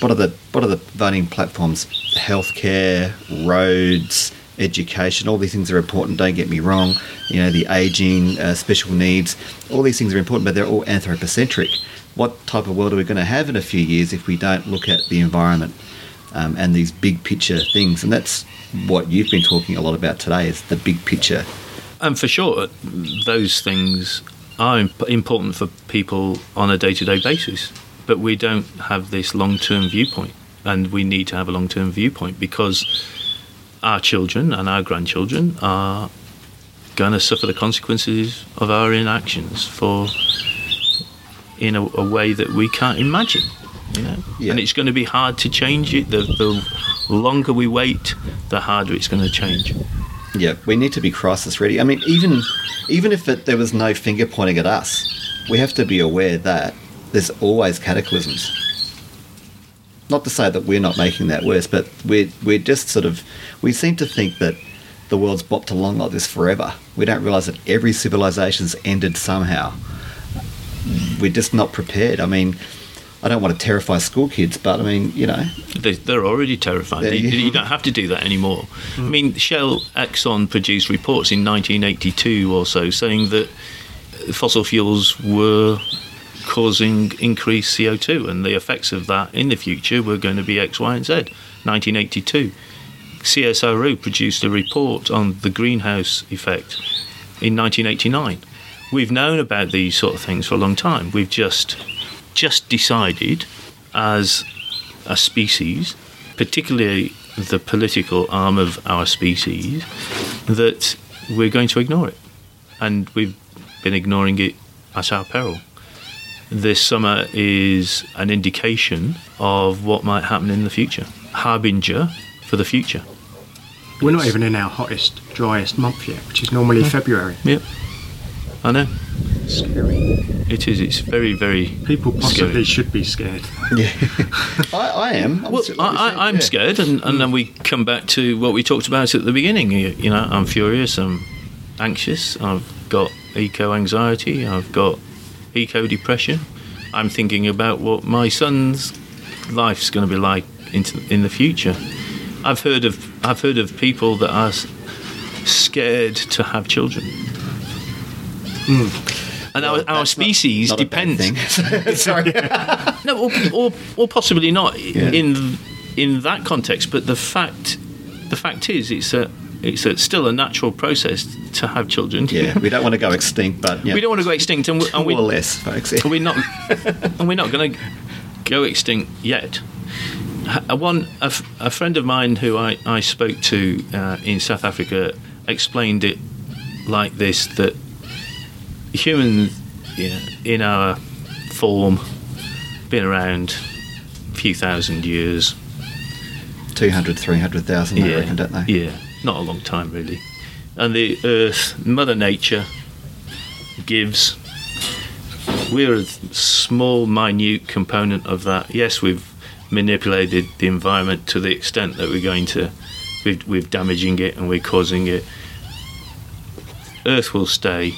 what are the what are the voting platforms? Healthcare, roads, education. All these things are important. Don't get me wrong. You know, the aging, uh, special needs. All these things are important, but they're all anthropocentric. What type of world are we going to have in a few years if we don't look at the environment um, and these big picture things? And that's what you've been talking a lot about today. Is the big picture. And for sure, those things are important for people on a day to day basis. But we don't have this long term viewpoint. And we need to have a long term viewpoint because our children and our grandchildren are going to suffer the consequences of our inactions for in a, a way that we can't imagine. You know? Yeah. And it's going to be hard to change it. The, the longer we wait, the harder it's going to change. Yeah, we need to be crisis ready. I mean, even even if it, there was no finger pointing at us, we have to be aware that there's always cataclysms. Not to say that we're not making that worse, but we're we're just sort of we seem to think that the world's bopped along like this forever. We don't realise that every civilization's ended somehow. We're just not prepared. I mean, I don't want to terrify school kids, but I mean, you know, They, they're already terrified. They- you- you don't have to do that anymore. I mean, Shell, Exxon produced reports in 1982 or so saying that fossil fuels were causing increased CO2, and the effects of that in the future were going to be X, Y, and Z. 1982. CSIRO produced a report on the greenhouse effect in 1989. We've known about these sort of things for a long time. We've just just decided as a species, particularly the political arm of our species, that we're going to ignore it. And we've been ignoring it at our peril. This summer is an indication of what might happen in the future, harbinger for the future. We're not even in our hottest, driest month yet, which is normally February. Yep. I know. Scary. It is. It's very, very. People possibly Scary. should be scared. yeah, *laughs* I, I am. I'm Well, s- I, I, I'm yeah. scared, and, and then we come back to what we talked about at the beginning. You, you know, I'm furious, I'm anxious, I've got eco anxiety, I've got eco depression. I'm thinking about what my son's life's going to be like into, in the future. I've heard of I've heard of people that are scared to have children. Hmm. And our, our Well, that's not- species not depends. *laughs* *laughs* Sorry. No, or, or, or possibly not Yeah. in in that context. But the fact the fact is, it's a it's a, still a natural process to have children. Yeah, we don't want to go extinct, but yeah, we don't want to go extinct, and, we, and, we, more or less, folks. and we're not and we're not going to go extinct yet. A One a, f- a friend of mine who I, I spoke to uh, in South Africa explained it like this: that humans, yeah, in our form, been around a few thousand years. 200, 300,000, I reckon, don't they? Yeah, not a long time really. And the Earth, Mother Nature, gives we're a small, minute component of that. Yes, we've manipulated the environment to the extent that we're going to, we're, we're damaging it and we're causing it. Earth will stay.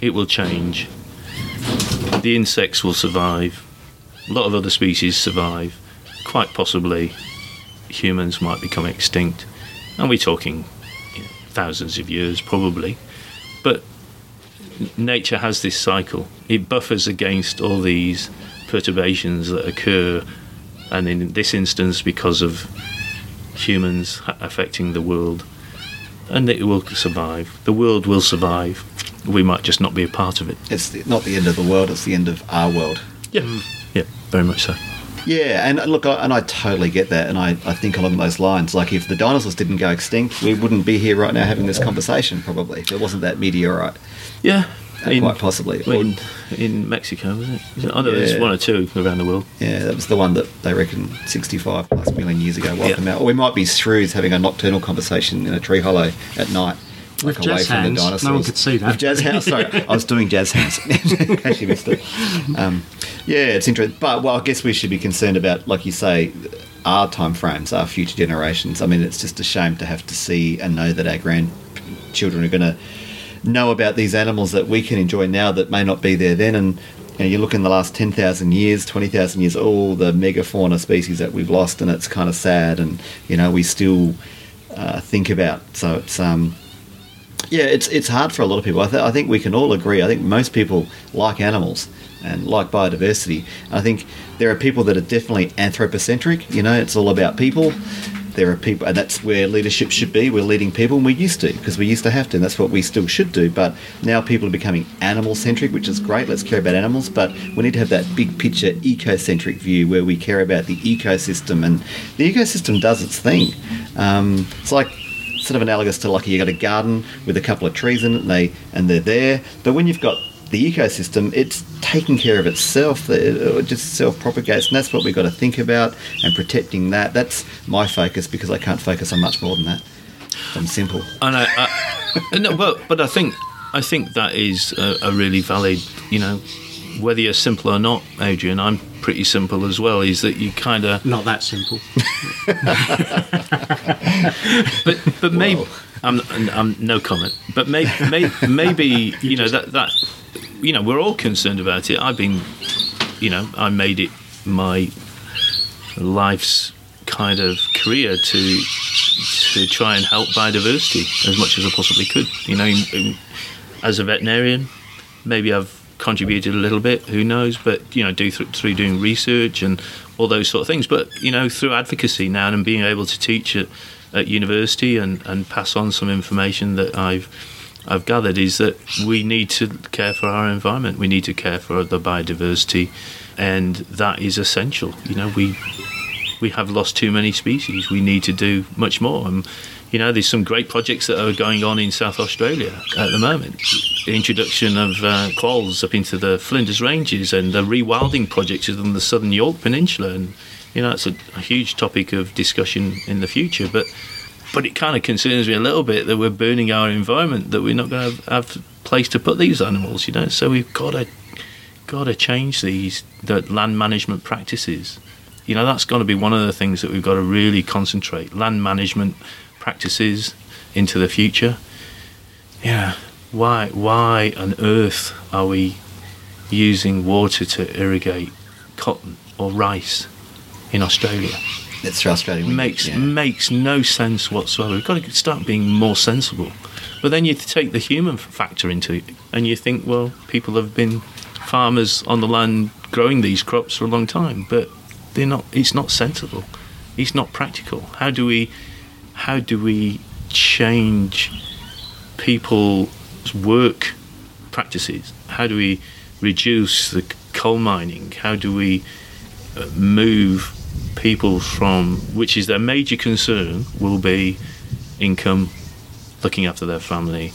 It will change. The insects will survive. A lot of other species survive. Quite possibly, humans might become extinct. And we're talking you know, thousands of years, probably. But nature has this cycle. It buffers against all these perturbations that occur, and in this instance, because of humans affecting the world, and it will survive. The world will survive. We might just not be a part of it. It's the, not the end of the world; it's the end of our world. Yeah, yeah, very much so. Yeah, and look, I, and I totally get that, and I, I think along those lines. Like, if the dinosaurs didn't go extinct, we wouldn't be here right now having this conversation. Probably, if it wasn't that meteorite, Yeah, Uh, quite possibly. in, in Mexico, was it? I know there's one or two around the world. Yeah, that was the one that they reckon 65 plus million years ago wiped Yeah. them out. Or we might be shrews having a nocturnal conversation in a tree hollow at night. With like away jazz from the hands. No one could see that. With jazz hands, sorry. I was doing jazz hands. *laughs* You missed it. Um, yeah, it's interesting. But, well, I guess we should be concerned about, like you say, our time frames, our future generations. I mean, it's just a shame to have to see and know that our grandchildren are going to know about these animals that we can enjoy now that may not be there then. And you, know, you look in the last 10,000 years, 20,000 years, all the megafauna species that we've lost, and it's kind of sad. And, you know, we still uh, think about. So it's. Um, yeah, it's it's hard for a lot of people. I, th- I think we can all agree. I think most people like animals and like biodiversity. I think there are people that are definitely anthropocentric. You know, it's all about people. There are people, and that's where leadership should be. We're leading people, and we used to because we used to have to, and that's what we still should do. But now people are becoming animal centric, which is great. Let's care about animals, but we need to have that big picture ecocentric view where we care about the ecosystem, and the ecosystem does its thing. Um, it's like sort of analogous to like you got a garden with a couple of trees in it and they and they're there. But when you've got the ecosystem it's taking care of itself. It, just self-propagates and that's what we've got to think about and protecting that. That's my focus because i can't focus on much more than that. I'm simple. And I, I no, but but I think I think that is a, a really valid. You know, whether you're simple or not, Adrian, I'm pretty simple as well. Is that you kind of Not that simple. *laughs* *laughs* but but maybe I'm, I'm no comment. But maybe maybe, *laughs* maybe you know that that you know we're all concerned about it. I've been you know I made it my life's kind of career to to try and help biodiversity as much as I possibly could. You know, in- in- as a veterinarian, maybe I've contributed a little bit. Who knows? But you know, do th- through doing research and all those sort of things. But you know, through advocacy now and being able to teach at, at university and, and pass on some information that I've I've gathered is that we need to care for our environment. We need to care for the biodiversity, and that is essential. You know, we we have lost too many species. We need to do much more. And you know, there's some great projects that are going on in South Australia at the moment. The introduction of uh, quolls up into the Flinders Ranges and the rewilding projects on the southern Yorke Peninsula, and you know, it's a, a huge topic of discussion in the future. But but it kind of concerns me a little bit that we're burning our environment, that we're not going to have, have place to put these animals. You know, so we've got to got to change these the land management practices. You know, that's got to be one of the things that we've got to really concentrate land management practices into the future. Yeah, why why on earth are we using water to irrigate cotton or rice in Australia? it's frustrating when you- makes yeah. makes no sense whatsoever. We've got to start being more sensible. But then you take the human factor into it, and you think, well, people have been farmers on the land growing these crops for a long time, but they're not. It's not sensible. It's not practical. How do we, how do we change people's work practices? How do we reduce the coal mining? How do we uh, move people from which is their major concern will be income, looking after their family,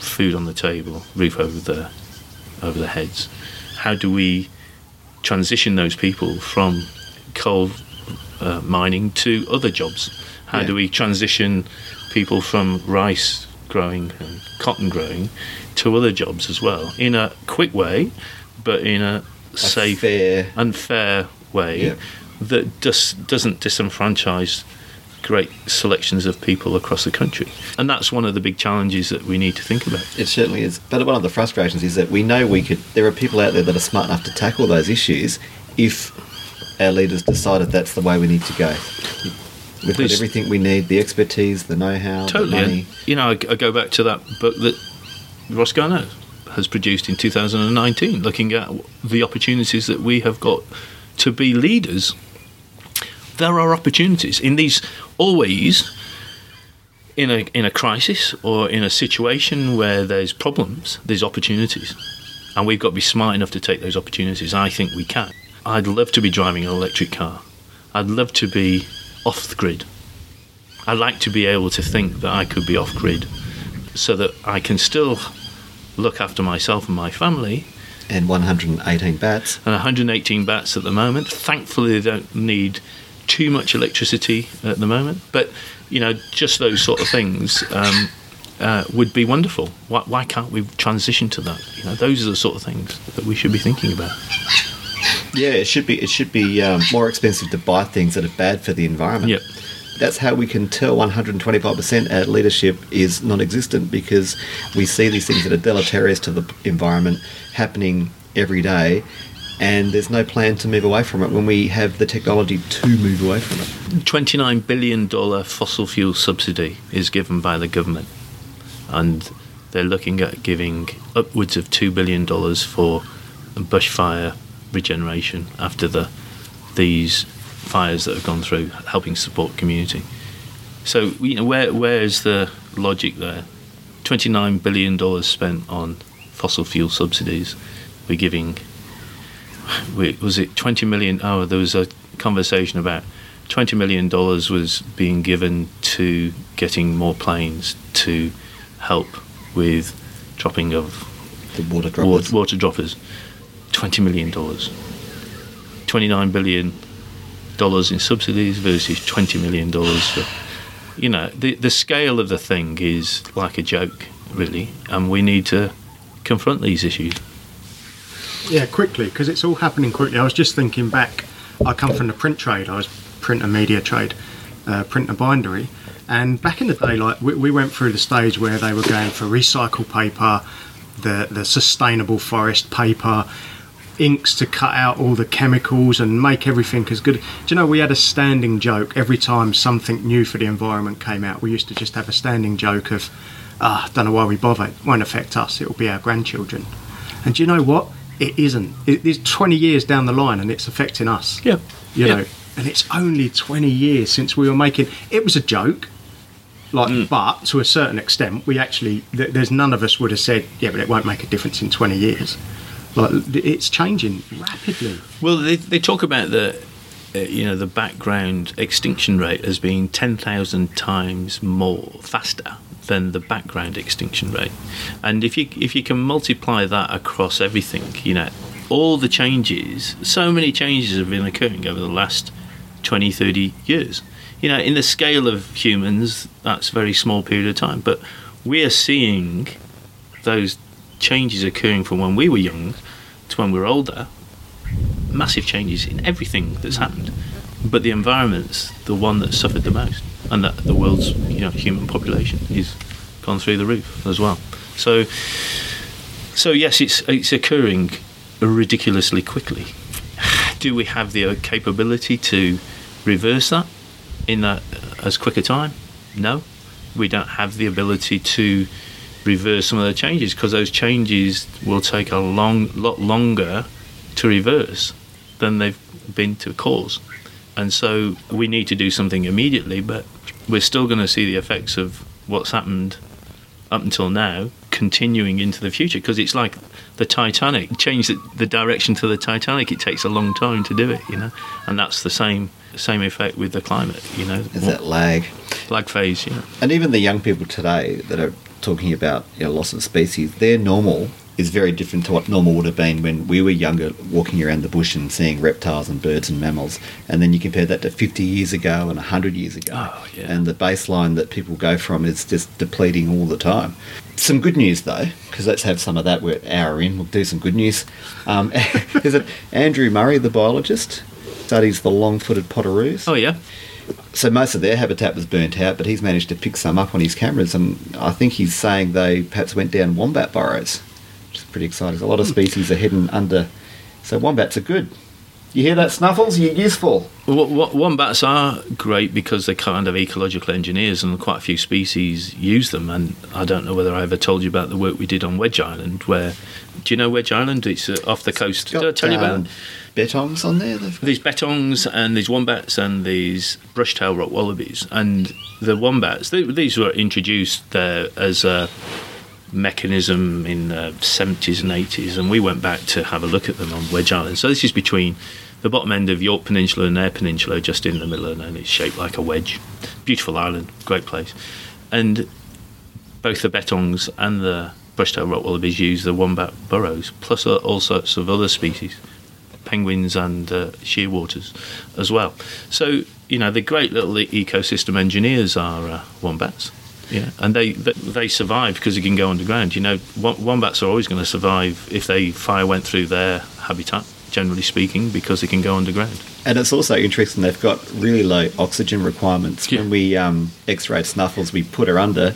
food on the table, roof over their over their heads. How do we transition those people from coal uh, mining to other jobs? How Yeah. do we transition people from rice growing and cotton growing to other jobs as well in a quick way, but in a, safe, fair- and fair way Yeah. that just doesn't disenfranchise great selections of people across the country. And that's one of the big challenges that we need to think about. It certainly is. But one of the frustrations is that we know we could. There are people out there that are smart enough to tackle those issues if our leaders decided that's the way we need to go. We've got everything we need: the expertise, the know-how, Totally. the money. you know, I, I go back to that book that Ross Garnaut has produced in 2019, looking at the opportunities that we have got to be leaders. There are opportunities in these always in a in a crisis or in a situation where there's problems. There's opportunities, and we've got to be smart enough to take those opportunities. I think we can. I'd love to be driving an electric car. I'd love to be off the grid. I like to be able to think that I could be off grid so that I can still look after myself and my family. And 118 bats. And 118 bats at the moment. Thankfully, they don't need too much electricity at the moment. But, you know, just those sort of things um, uh, would be wonderful. Why, why can't we transition to that? You know, those are the sort of things that we should be thinking about. Yeah, it should be. It should be um, more expensive to buy things that are bad for the environment. Yep. That's how we can tell 125% at leadership is non-existent because we see these things that are deleterious to the environment happening every day, and there's no plan to move away from it when we have the technology to move away from it. $29 billion fossil fuel subsidy is given by the government, and they're looking at giving upwards of $2 billion for a bushfire regeneration after the these fires that have gone through, helping support community. So, you know, where where is the logic there? $29 billion spent on fossil fuel subsidies. We're giving we, was it 20 million oh there was a conversation about 20 million dollars was being given to getting more planes to help with dropping of The water water, water droppers 20 million dollars 29 billion dollars in subsidies versus 20 million dollars for you know the the scale of the thing is like a joke really and we need to confront these issues Yeah, quickly, because it's all happening quickly. I was just thinking back. I come from the print trade. I was print and media trade, uh, print and bindery. And back in the day, like we, we went through the stage where they were going for recycled paper, the the sustainable forest paper, inks to cut out all the chemicals and make everything as good. Do you know we had a standing joke every time something new for the environment came out? We used to just have a standing joke of, ah, don't know why we bother. It won't affect us. It will be our grandchildren. And do you know what? It isn't. It is 20 years down the line and it's affecting us. yeah You Yeah. know, and it's only 20 years since we were making. It was a joke. Like, Mm. but to a certain extent, we actually th- there's none of us would have said, yeah, but it won't make a difference in 20 years. Like, it's changing rapidly. Well, they, they talk about the, uh, you know, the background extinction rate as being ten thousand times more faster than the background extinction rate, and if you if you can multiply that across everything, you know, all the changes, so many changes have been occurring over the last 20, 30 years. You know, in the scale of humans, that's a very small period of time, but we are seeing those changes occurring from when we were young to when we were older massive changes in everything that's happened. But the environment's the one that suffered the most, and that the world's you know human population is gone through the roof as well. So, so yes, it's it's occurring ridiculously quickly. *sighs* Do we have the uh, capability to reverse that in that as quick a time? No, we don't have the ability to reverse some of the changes because those changes will take a long lot longer to reverse than they've been to cause. And so we need to do something immediately, but we're still going to see the effects of what's happened up until now continuing into the future because it's like the Titanic. Change the, the direction to the Titanic, it takes a long time to do it, you know, and that's the same same effect with the climate, you know, There's that lag. lag phase, know. And even the young people today that are talking about you know, loss of species, their normal is very different to what normal would have been when we were younger, walking around the bush and seeing reptiles and birds and mammals. And then you compare that to 50 years ago and 100 years ago. Oh, yeah. And the baseline that people go from is just depleting all the time. Some good news though, because let's have some of that. We're hour in. We'll do some good news. Um, *laughs* is it Andrew Murray, the biologist, studies the long-footed potoroos? Oh yeah, so most of their habitat was burnt out, but he's managed to pick some up on his cameras, and I think he's saying they perhaps went down wombat burrows, which is pretty exciting. A lot of hmm. species are hidden under, so wombats are good. You hear that, Snuffles? You're useful. Wo- wo- Wombats are great because they're kind of ecological engineers, and quite a few species use them. And I don't know whether I ever told you about the work we did on Wedge Island. Where do you know Wedge Island? It's uh, off the coast. Did I tell you about um, bettongs on there? Got- these bettongs and these wombats and these brush-tailed rock wallabies and the wombats? They, these were introduced there as a mechanism in the 70s and 80s, and we went back to have a look at them on Wedge Island. So this is between the bottom end of Yorke Peninsula and Eyre Peninsula, just in the middle, and it's shaped like a wedge. Beautiful island, great place, and both the bettongs and the brush-tailed rock wallabies use the wombat burrows, plus all sorts of other species, penguins and uh, shearwaters as well. So you know the great little ecosystem engineers are uh, wombats. Yeah, and they they- they survive because they can go underground. You know, wombats are always going to survive if they fire went through their habitat. Generally speaking, because it can go underground. And it's also interesting, they've got really low oxygen requirements. Yeah. When we um, x rayed Snuffles, we put her under,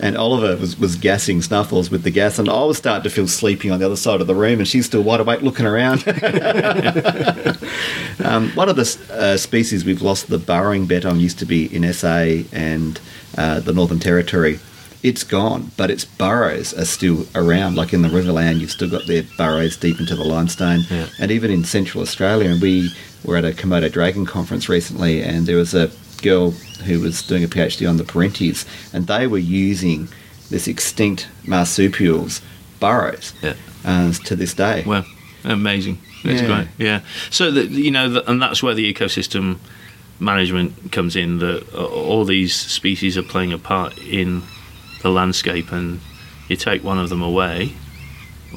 and Oliver was, was gassing Snuffles with the gas, and I was starting to feel sleepy on the other side of the room, and she's still wide awake looking around. *laughs* um, one of the uh, species we've lost, the burrowing bettong, used to be in SA and uh, the Northern Territory. It's gone, but its burrows are still around. Like in the Riverland, you've still got their burrows deep into the limestone. Yeah. And even in Central Australia, and we were at a Komodo dragon conference recently, and there was a girl who was doing a PhD on the perenties, and they were using this extinct marsupials burrows Yeah. uh, to this day. Well, amazing. It's Yeah. great. Yeah. So that you know, that, and that's where the ecosystem management comes in. That all these species are playing a part in the landscape, and you take one of them away,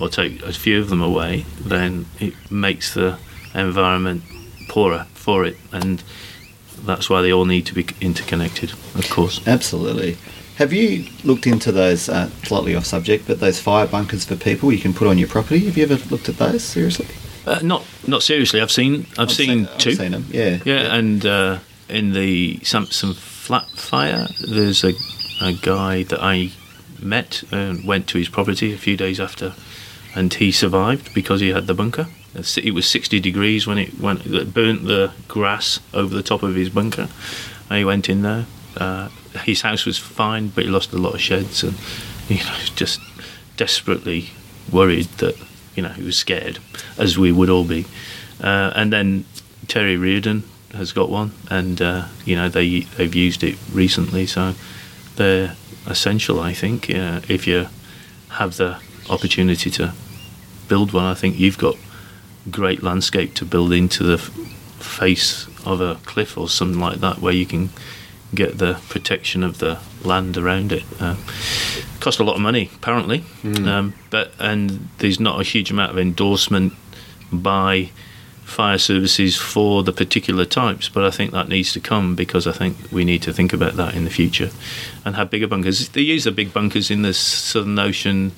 or take a few of them away, then it makes the environment poorer for it, and that's why they all need to be interconnected, of course. Absolutely. Have you looked into those, uh, slightly off subject, but those fire bunkers for people you can put on your property? Have you ever looked at those, seriously? Uh, not not seriously. I've seen I've, seen, two. I've seen them, yeah. Yeah, and uh, in the Sampson Flat Fire, there's a, a guy that I met and went to his property a few days after, and he survived because he had the bunker. It was 60 degrees when it went, it burnt the grass over the top of his bunker. And he went in there. Uh, his house was fine, but he lost a lot of sheds and *laughs* you know just desperately worried that you know he was scared, as we would all be. Uh, and then Terry Reardon has got one, and uh, you know they they've used it recently, so they're essential. I think uh, if you have the opportunity to build one, I think you've got great landscape to build into the f- face of a cliff or something like that, where you can get the protection of the land around it. Uh, cost a lot of money, apparently, um, but and there's not a huge amount of endorsement by fire services for the particular types. But I think that needs to come because I think we need to think about that in the future and have bigger bunkers. They use the big bunkers in the Southern Ocean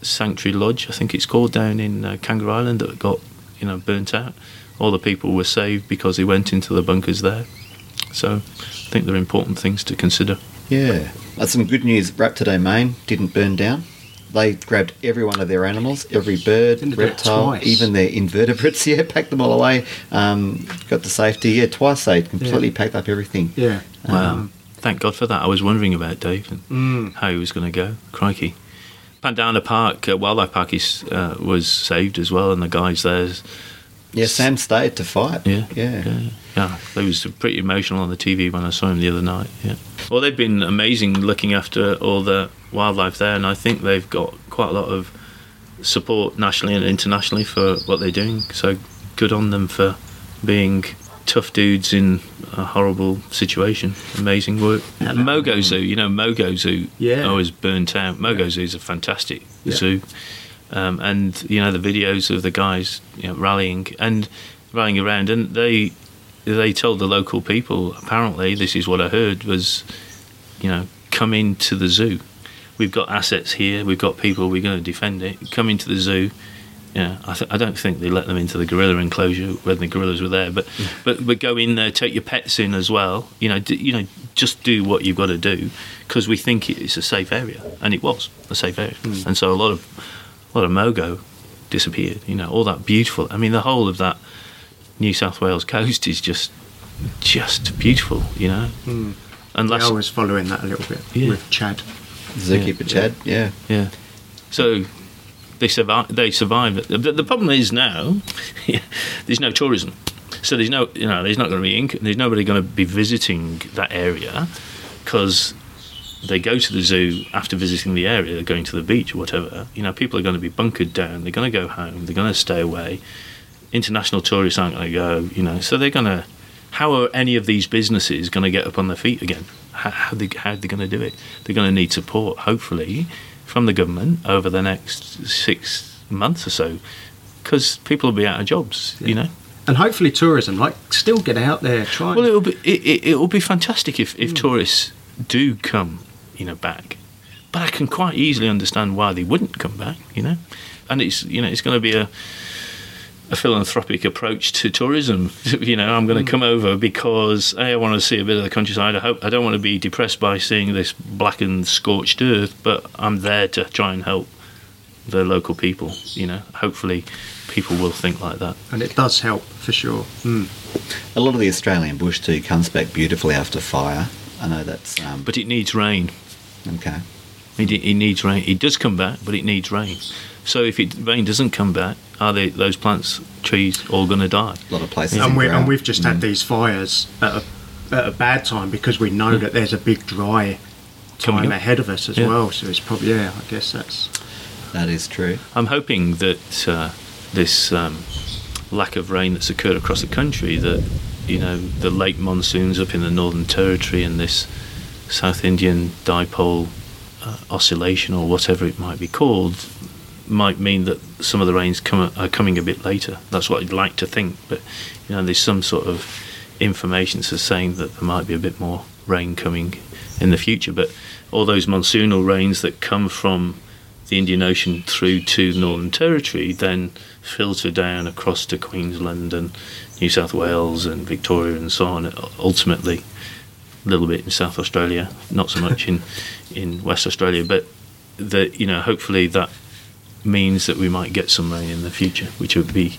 Sanctuary Lodge, I think it's called, down in uh, Kangaroo Island that got you know burnt out. All the people were saved because they went into the bunkers there. So I think they're important things to consider. Yeah. That's some good news. Raptor Domain didn't burn down. They grabbed every one of their animals, every bird, Didn't do that reptile, even their invertebrates. *laughs* Yeah, packed them all away. Um, got the safety. Yeah, twice they completely Yeah. packed up everything. Yeah. Wow. Um, Thank God for that. I was wondering about Dave and Mm. how he was going to go. Crikey. Parndana Park, uh, Wildlife Park, is, uh, was saved as well, and the guys there. Yeah, Sam stayed to fight. Yeah, Yeah. yeah, yeah. They was pretty emotional on the TV when I saw him the other night. Yeah. Well, they've been amazing looking after all the wildlife there, and I think they've got quite a lot of support nationally and internationally for what they're doing. So good on them for being tough dudes in a horrible situation. Amazing work. Yeah. Mogo Zoo, you know, Mogo Zoo Yeah. always burnt out. Mogo Zoo is a fantastic Yeah. zoo. Um, and you know the videos of the guys you know, rallying and rallying around, and they they told the local people apparently this is what I heard was you know come into the zoo. We've got assets here. We've got people. We're going to defend it. Come into the zoo. Yeah, I, th- I don't think they let them into the gorilla enclosure when the gorillas were there, but but but go in there, take your pets in as well. You know, d- you know, just do what you've got to do because we think it's a safe area, and it was a safe area, and so a lot of a lot of mogo disappeared. You know, all that beautiful. I mean, the whole of that New South Wales coast is just just beautiful. You know, hmm. and I last was following that a little bit Yeah. with Chad. Zookeeper Chad, yeah. Yeah. So they survive. They survive. it. The, the problem is now *laughs* there's no tourism. So there's no, you know, there's not going to be income. There's nobody going to be visiting that area because they go to the zoo after visiting the area. They're going to the beach or whatever. You know, people are going to be bunkered down. They're going to go home. They're going to stay away. International tourists aren't going to go. You know, so they're going to. How are any of these businesses going to get up on their feet again? How, how, they, how are they going to do it? They're going to need support, hopefully, from the government over the next six months or so, because people will be out of jobs. You know. And hopefully tourism, like, still get out there, try. Well, it'll be it, it, it'll be fantastic if, if hmm. tourists do come, you know, back. But I can quite easily understand why they wouldn't come back, you know. And it's you know it's going to be a a philanthropic approach to tourism. *laughs* you know, I'm going to come over because a, I want to see a bit of the countryside. I hope I don't want to be depressed by seeing this blackened, scorched earth, but I'm there to try and help the local people. You know, hopefully people will think like that. and it does help for sure. Mm. A lot of the Australian bush too comes back beautifully after fire. I know that's um, But it needs rain. Okay. It, it needs rain. It does come back, but it needs rain. So if it rain doesn't come back, are they those plants, trees, all going to die? A lot of places. And, we, and we've just had these fires at a, at a bad time because we know that there's a big dry time ahead of us as Yeah. well. So it's probably, yeah, I guess that's. That is true. I'm hoping that uh, this um, lack of rain that's occurred across the country, that you know the late monsoons up in the Northern Territory and this South Indian dipole uh, oscillation or whatever it might be called, might mean that some of the rains come, are coming a bit later. That's what I'd like to think, but you know there's some sort of information saying that there might be a bit more rain coming in the future. But all those monsoonal rains that come from the Indian Ocean through to Northern Territory then filter down across to Queensland and New South Wales and Victoria and so on. Ultimately, a little bit in South Australia, not so much in *laughs* in West Australia, but that you know hopefully that means that we might get some rain in the future, which would be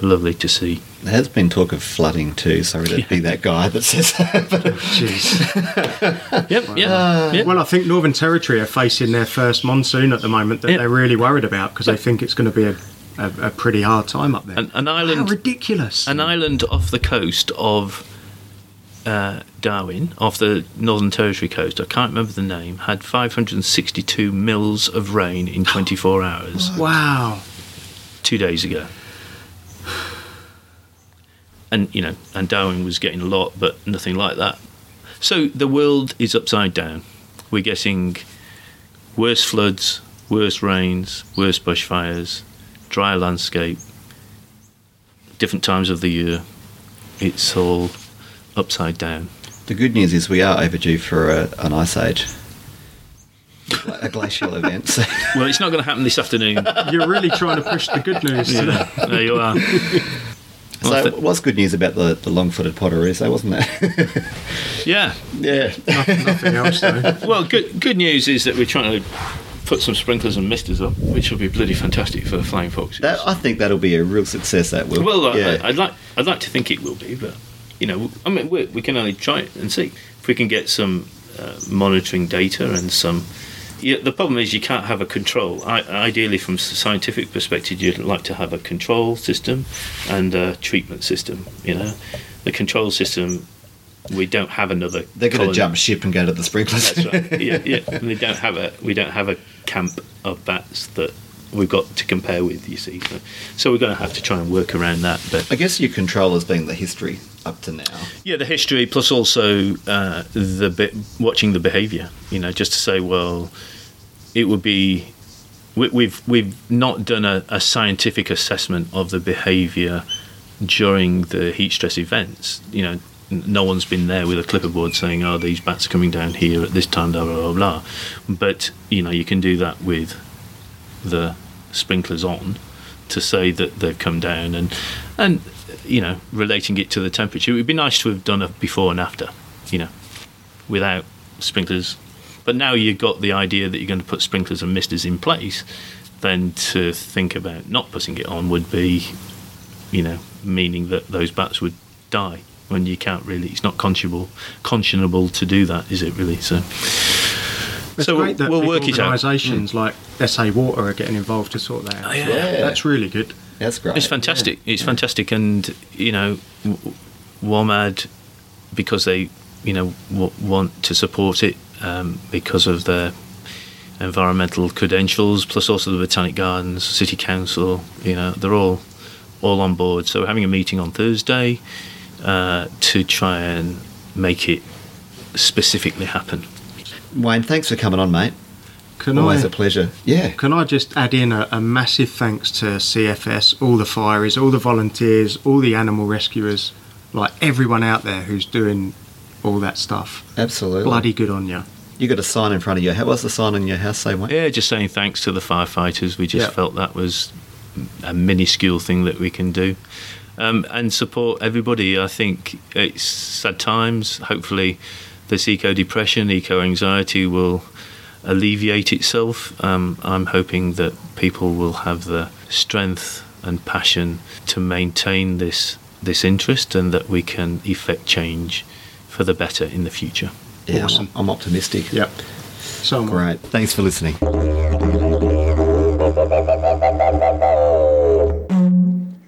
lovely to see. There has been talk of flooding too. Sorry to be that guy that says that. *laughs* But Jeez. *laughs* Yep, yeah, uh, yeah. Well, I think Northern Territory are facing their first monsoon at the moment that Yeah. they're really worried about because they think it's going to be a, a, a pretty hard time up there. An, an How island ridiculous! an island off the coast of uh, Darwin, off the Northern Territory coast, I can't remember the name, had 562 mils of rain in 24 *gasps* hours wow. two days ago. And, you know, and Darwin was getting a lot, but nothing like that. So the world is upside down. We're getting worse floods, worse rains, worse bushfires, drier landscape, different times of the year. It's all upside down. the good news is we are overdue for a, an ice age, a glacial event. So *laughs* Well, it's not going to happen this afternoon. You're really trying to push the good news today. Yeah, there you are. So Well, it was good news about the, the long-footed potoroos, though, wasn't it? *laughs* Yeah. yeah. Nothing else though. Well, good good news is that we're trying to put some sprinklers and misters up, which will be bloody fantastic for flying foxes. That, I think that'll be a real success. That will. well, I- yeah. I, I'd like I'd like to think it will be, but you know, I mean, we we can only try it and see if we can get some uh, monitoring data and some. Yeah, the problem is you can't have a control. I, ideally, from a scientific perspective, you'd like to have a control system and a treatment system. You know, the control system, we don't have another. They're going to jump ship and go to the sprinklers. That's right. Yeah, yeah. And *laughs* we don't have a we don't have a camp of bats that we've got to compare with. You see, so, so we're going to have to try and work around that. But I guess your control has been the history up to now. yeah, the history plus also uh, the bit watching the behaviour. You know, just to say, well, it would be we, we've we've not done a, a scientific assessment of the behaviour during the heat stress events. You know, no one's been there with a clipperboard saying, "Oh, these bats are coming down here at this time." Blah blah blah. blah. But you know, you can do that with the sprinklers on to say that they've come down and and you know relating it to the temperature. It would be nice to have done a before and after. You know, without sprinklers. But now you've got the idea that you're going to put sprinklers and misters in place, then to think about not putting it on would be, you know, meaning that those bats would die when you can't really. It's not conscionable, conscionable to do that, is it really? So, It's so great that we'll big work it out. organisations like SA Water are getting involved to sort that out. Oh, yeah. Yeah. That's really good. That's great. It's fantastic. It's fantastic, and you know, w- WOMAD because they, you know, w- want to support it um, because of their environmental credentials, plus also the Botanic Gardens, City Council. You know, they're all all on board. So we're having a meeting on Thursday uh, to try and make it specifically happen. Yeah. Wayne, thanks for coming on, mate. Can Always I a pleasure. Yeah. can I just add in a, a massive thanks to CFS, all the fireys, all the volunteers, all the animal rescuers, like everyone out there who's doing all that stuff. Absolutely. Bloody good on you. You got a sign in front of you. How was the sign on your house say, Wayne? Yeah, just saying thanks to the firefighters. We just Yeah. felt that was a minuscule thing that we can do. Um, and support everybody. I think it's sad times. Hopefully, this eco depression, eco anxiety will alleviate itself. Um, I'm hoping that people will have the strength and passion to maintain this this interest, and that we can effect change for the better in the future. Yeah, Awesome. I'm, I'm optimistic. Yep. So. Great. Thanks for listening.